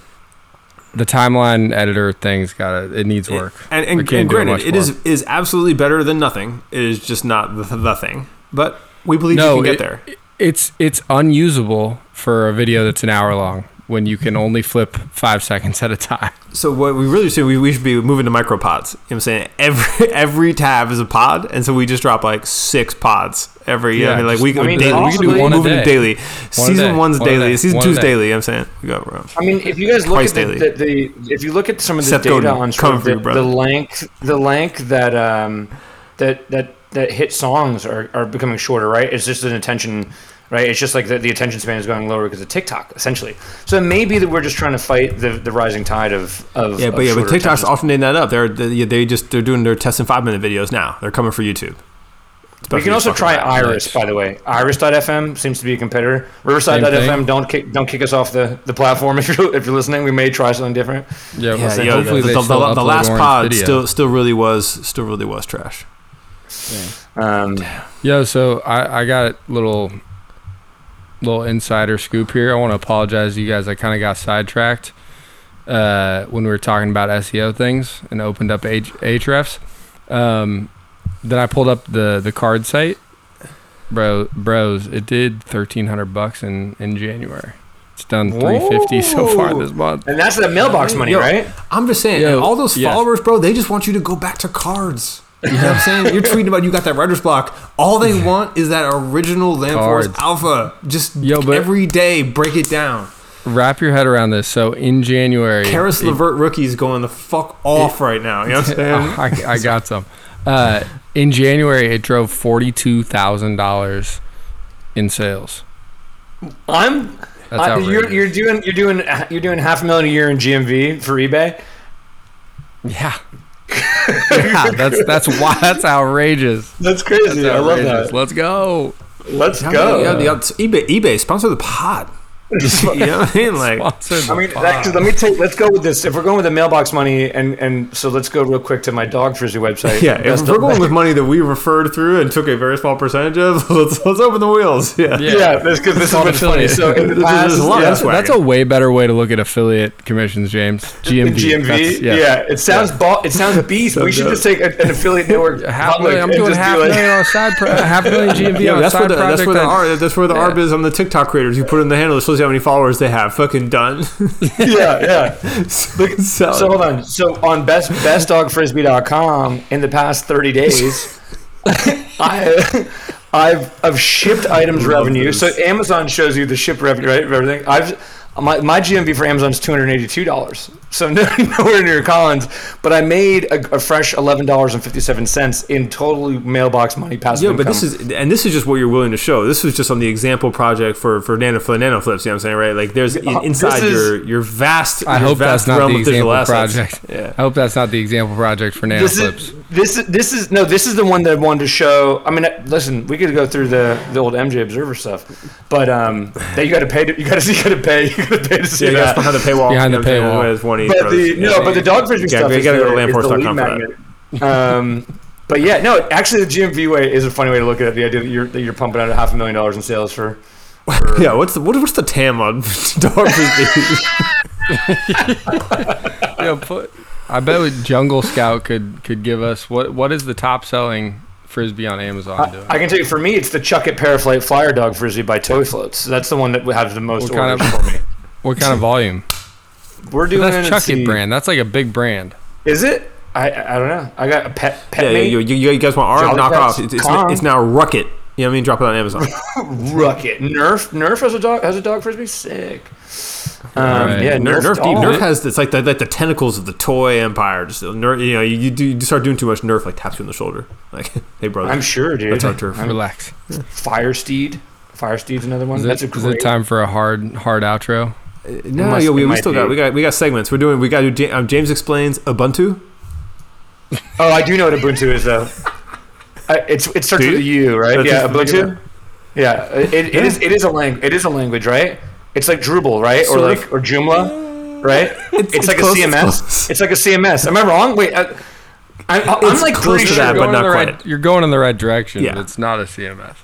the timeline editor thing's got It needs work. and We and, and granted, it more. is is absolutely better than nothing. It is just not the, the thing, but we believe No, you can get there. It's it's unusable for a video that's an hour long when you can only flip five seconds at a time. So what we really should we, we should be moving to micropods. You know what I'm saying? Every every tab is a pod, and so we just drop like six pods every. Yeah, Yeah, I mean, like just- we, I mean, daily, we can do one One a moving to day. daily. Season day. one's One daily. day. Season One two's daily. You know what I'm saying we go. Bro. I mean, if you guys look Twice at the, the, the, if you look at some of the Seth data Godin, on sort coming of the, you, the length, the length that um, that that that hit songs are, are becoming shorter, right? It's just an attention, right? It's just like the, the attention span is going lower because of TikTok, essentially. So it may be that we're just trying to fight the, the rising tide of of Yeah, of but yeah, but TikTok's attention often that up. They're they, they just they're doing their test and five minute videos now. They're coming for YouTube. It's We can also try fucking bad. Iris, by the way. Iris.fm seems to be a competitor. Same Riverside.fm, don't kick, don't kick us off the, the platform if you're if you're listening. We may try something different. Yeah, Yeah, so yo, hopefully the, the, the, the last pod video. still still really was still really was trash. Yeah. Um, Yo, so I, I got a little little insider scoop here. I want to apologize to you guys. I kind of got sidetracked. uh, when we were talking about SEO things and opened up H- Ahrefs. Um, then I pulled up the the card site, bro. Bros, it did thirteen hundred bucks in in January. It's done three fifty so far this month. And that's the mailbox money, Yo, right? I'm just saying, Yo, all those yes. followers, bro, they just want you to go back to cards. You know what I'm saying? You're tweeting about you got that writer's block. All they want is that original Land Force Alpha. Just Yo, but- every day, break it down. Wrap your head around this. So in January, Caris it- Levert rookie's going the fuck off right now. You know what I'm saying? I, I got some. Uh, in January, it drove forty-two thousand dollars in sales. I'm. That's I- you're, outrageous. you're doing you're doing you're doing half a million a year in GMV for eBay. Yeah, yeah. That's that's why that's outrageous. That's crazy. That's I love that. Let's go. Let's Yeah, go. yeah, yeah, it's eBay, eBay sponsor the pod. you know what I mean? Like, I mean, pod. actually, let me take. Let's go with this. If we're going with the mailbox money, and and so let's go real quick to my dog frizzy website. yeah, if we're of- going with money that we referred through and took a very small percentage of, let's let's open the wheels. Yeah. Yeah. yeah, that's because this is called funny. So in the past, a yeah, That's that's a way better way to look at affiliate commissions, James. GMV. GMV, That's- yeah. it sounds ba- it sounds a beast. we should dope. just take a, an affiliate network. Half public million, I'm doing just be half like- million on a side, pro- half million GMV Yeah, on that's side where the that's where the that- R that's where the Yeah. ARB is on the TikTok creators. You put in the handle, it shows you how many followers they have. Fucking done. yeah, yeah. Look, So hold on. So on best bestdogfrisbee.com in the past 30 days, I I've I've shipped items revenue. this. So Amazon shows you the ship revenue, right? Everything. I've my, my GMV for Amazon is two hundred eighty two dollars. So no, nowhere near Colin's, but I made a, a fresh eleven dollars and fifty seven cents in totally mailbox money passive Yeah, but this is and this is just what you're willing to show. This was just on the example project for for nano for nano flips. You know what I'm saying, right? Like there's in, Uh, inside is- your your vast. I your hope that's vast not realm the of digital example project. Yeah. I hope that's not the example project for this nanoflips. is this is this is no this is the one that I wanted to show. I mean, uh, listen, we could go through the the old MJ Observer stuff, but um, that you got to pay. To, you got to you got to pay. You got to pay to see Yeah, that. that's behind the paywall. Behind you know the what I'm saying? paywall. It's one each, But brothers. the Yeah. no, but the dog frisbee Yeah, stuff you is gotta go to is lead for that. magnet. Um, but yeah, no, actually, the GMV way is a funny way to look at it. The idea that you're that you're pumping out a half a million dollars in sales for. yeah, what's the what, what's the TAM on dog frisbee? Yeah, put, I bet with Jungle Scout could could give us what what is the top selling frisbee on Amazon doing? I can tell you, for me, it's the Chuckit Paraflight Flyer Dog Frisbee by Toy Floats. That's the one that has the most What kind orders of- for me. what kind of volume? We're doing That's let's Chuck see. It brand. That's like a big brand. Is it? I I don't know. I got a pet pet yeah, mate. you, you, you guys want our Jolly knockoff? It's, it's, it's now Rucket. You know what I mean? Drop it on Amazon. Rucket. Nerf. Nerf has a dog. Has a dog frisbee. Sick. Um, Right. Yeah, Nerf, Nerf, dog. Nerf has it's like the, like the tentacles of the toy empire. Just Nerf, you know, you, you do you start doing too much. Nerf like taps you on the shoulder, like, hey brother, I'm sure, dude. that's our turf. Relax. Fire Steed. Fire Steed's another one. Is That's it, a is it time for a hard hard outro? No, must- yo, we, we still be. got we got we got segments. We're doing we got to do um, James explains Ubuntu. Oh, I do know what Ubuntu is though. I, it's it starts with a you? U, right? That's yeah, just- look at Ubuntu. Yeah, it, it is. It is a language. It is a language, right? It's like Drupal, right? or like of. or Joomla, right? It's, it's like close, a CMS. close. It's, like a CMS. Am I wrong? Wait, I, I, I'm It's like close pretty to sure that, but not quite. right. You're going in the right direction. Yeah. but It's not a CMS.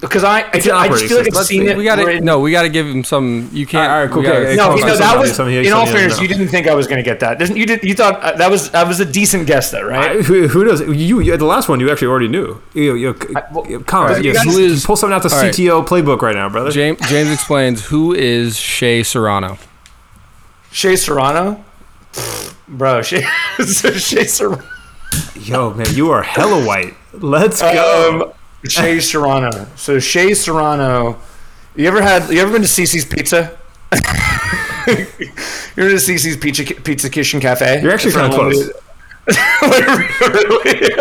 Because I I, an I just feel like I've system. seen it. we got to written- no. We got to give him some. You can't. All right, cool, we gotta- okay, No, Come he- on, no, somebody- that was. somebody- In all fairness, know. you didn't think I was going to get that. Didn't you? Did you thought uh, that was that was a decent guess, though, right? I, who, who knows? You, you the last one you actually already knew. You, you, well, you, come on, you you, guys- who is, pull something out the All right. CTO playbook right now, brother. James James explains who is Shea Serrano. Shea Serrano, bro. Shea, Shea Serrano. Yo, man, you are hella white. Let's go. Um, Shea Serrano. So Shea Serrano. You ever had? You ever been to CC's Pizza? you ever been to CC's Pizza Pizza Kitchen Cafe? You're actually kinda close. really?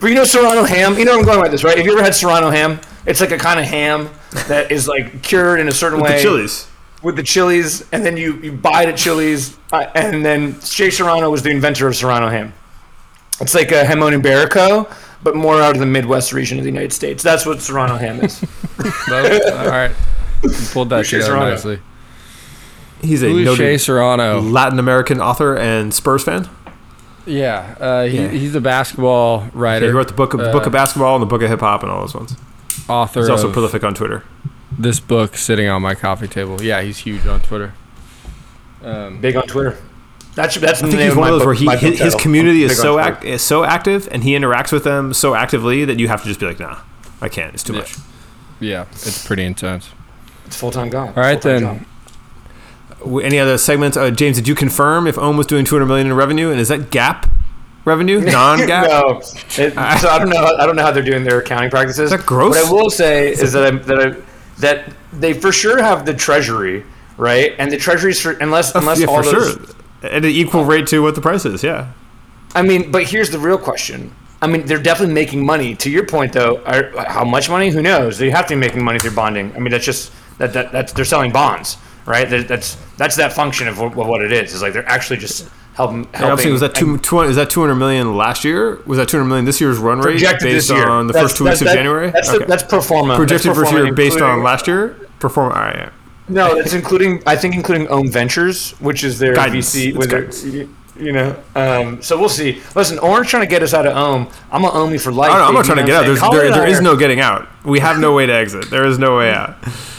but you know Serrano ham. You know I'm going with this, right? Have you ever had Serrano ham? It's like a kind of ham that is like cured in a certain way. With way the chilies. with the chilies, and then you, you buy it at Chili's, uh, and then Shea Serrano was the inventor of Serrano ham. It's like a jamon iberico, but more out of the Midwest region of the United States. That's what Serrano ham is. That- all right, you pulled that Shea together nicely. He's a Who is Shea noted Serrano? Latin American author and Spurs fan. Yeah, uh, he, Yeah. he's a basketball writer. Yeah, he wrote the book of the Uh, book of basketball and the book of hip hop and all those ones. author He's also of prolific on Twitter. this book sitting on my coffee table. Yeah, he's huge on Twitter. Big on Twitter. That's that's I think he's one of those where he his, his community is so act, is so active and he interacts with them so actively that you have to just be like, nah, I can't. It's too Yeah. much. Yeah, it's pretty intense. It's full time job. All right then. job. Any other segments? Uh, James, did you confirm if Ohm was doing 200 million in revenue? And is that GAAP revenue, non-GAAP? no, it, so I don't know. I don't know how they're doing their accounting practices. Is that gross? What I will say is that I, that I, that they for sure have the treasury, right? And the treasury's for unless unless yeah, all for those. sure. At an equal rate to what the price is. Yeah. I mean, but here's the real question. I mean, they're definitely making money. To your point, though, are, how much money? Who knows? They have to be making money through bonding. I mean, that's just that, that that's they're selling bonds, right? That, that's that's that function of what, of what it is. Is like they're actually just helping. Helping saying, was that two, two, is that 200 million last year? Was that 200 million this year's run rate based on the That's- first two weeks of January? That's Okay. the, that's pro forma. projected That's pro this year forma, based on last year. Perform. All right. Yeah. No, it's including. I think including Ohm Ventures, which is their Guidance. VC. With their, you, know, um, so we'll see. Listen, Oren trying to get us out of Ohm. I'm gonna Ohm me for life. I I'm not trying to get out. There's, there, there is no getting out. We have no way to exit. There is no way out.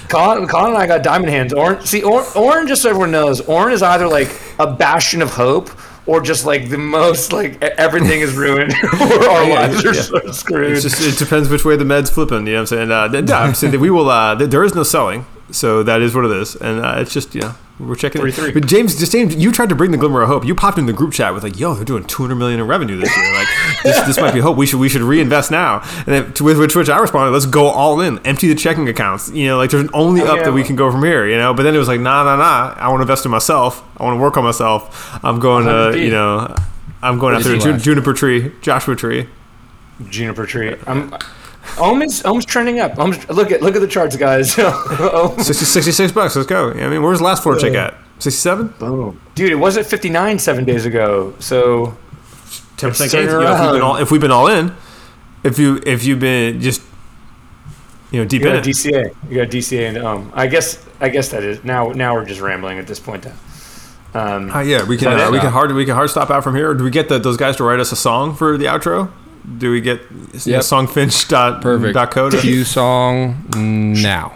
Colin, Colin and I got diamond hands. Oren, see, or, Oren, just so everyone knows, Oren is either like a bastion of hope or just like the most like everything is ruined or our Yeah, lives are yeah. so screwed. It's just it depends which way the med's flipping. You know what I'm saying? Uh, I'm saying that we will. Uh, there is no selling, so that is what it is, and uh, it's just you know we're checking. it. 3-3. But James, just James, you tried to bring the glimmer of hope. You popped in the group chat with like, "Yo, they're doing 200 million in revenue this year. Like, this, this might be hope. We should we should reinvest now." And then to, with which, which I responded, "Let's go all in. Empty the checking accounts. You know, like there's an only up yeah. that we can go from here. You know." But then it was like, "Nah, nah, nah. I want to invest in myself. I want to work on myself. I'm going to you know." I'm going What after a ju- juniper tree, Joshua tree. Juniper tree. I'm, Ohm is Ohm's trending up. Ohm's, look at look at the charts, guys. Ohm- 60, 66 bucks. Let's go. I mean, where's the last floor check at? 67? Boom, Dude, it was at 59 seven days ago. So 10% It's You know, if, we've been all, if we've been all in, if you if you've been just you know deep you in got it. DCA. You got DCA and Ohm. I guess I guess that is now. Now we're just rambling at this point. Then. Um, Uh, yeah, we can uh, we can hard we can hard stop out from here. Do we get the, those guys to write us a song for the outro? Do we get Yep. songfinch dot Perfect. Cue song now.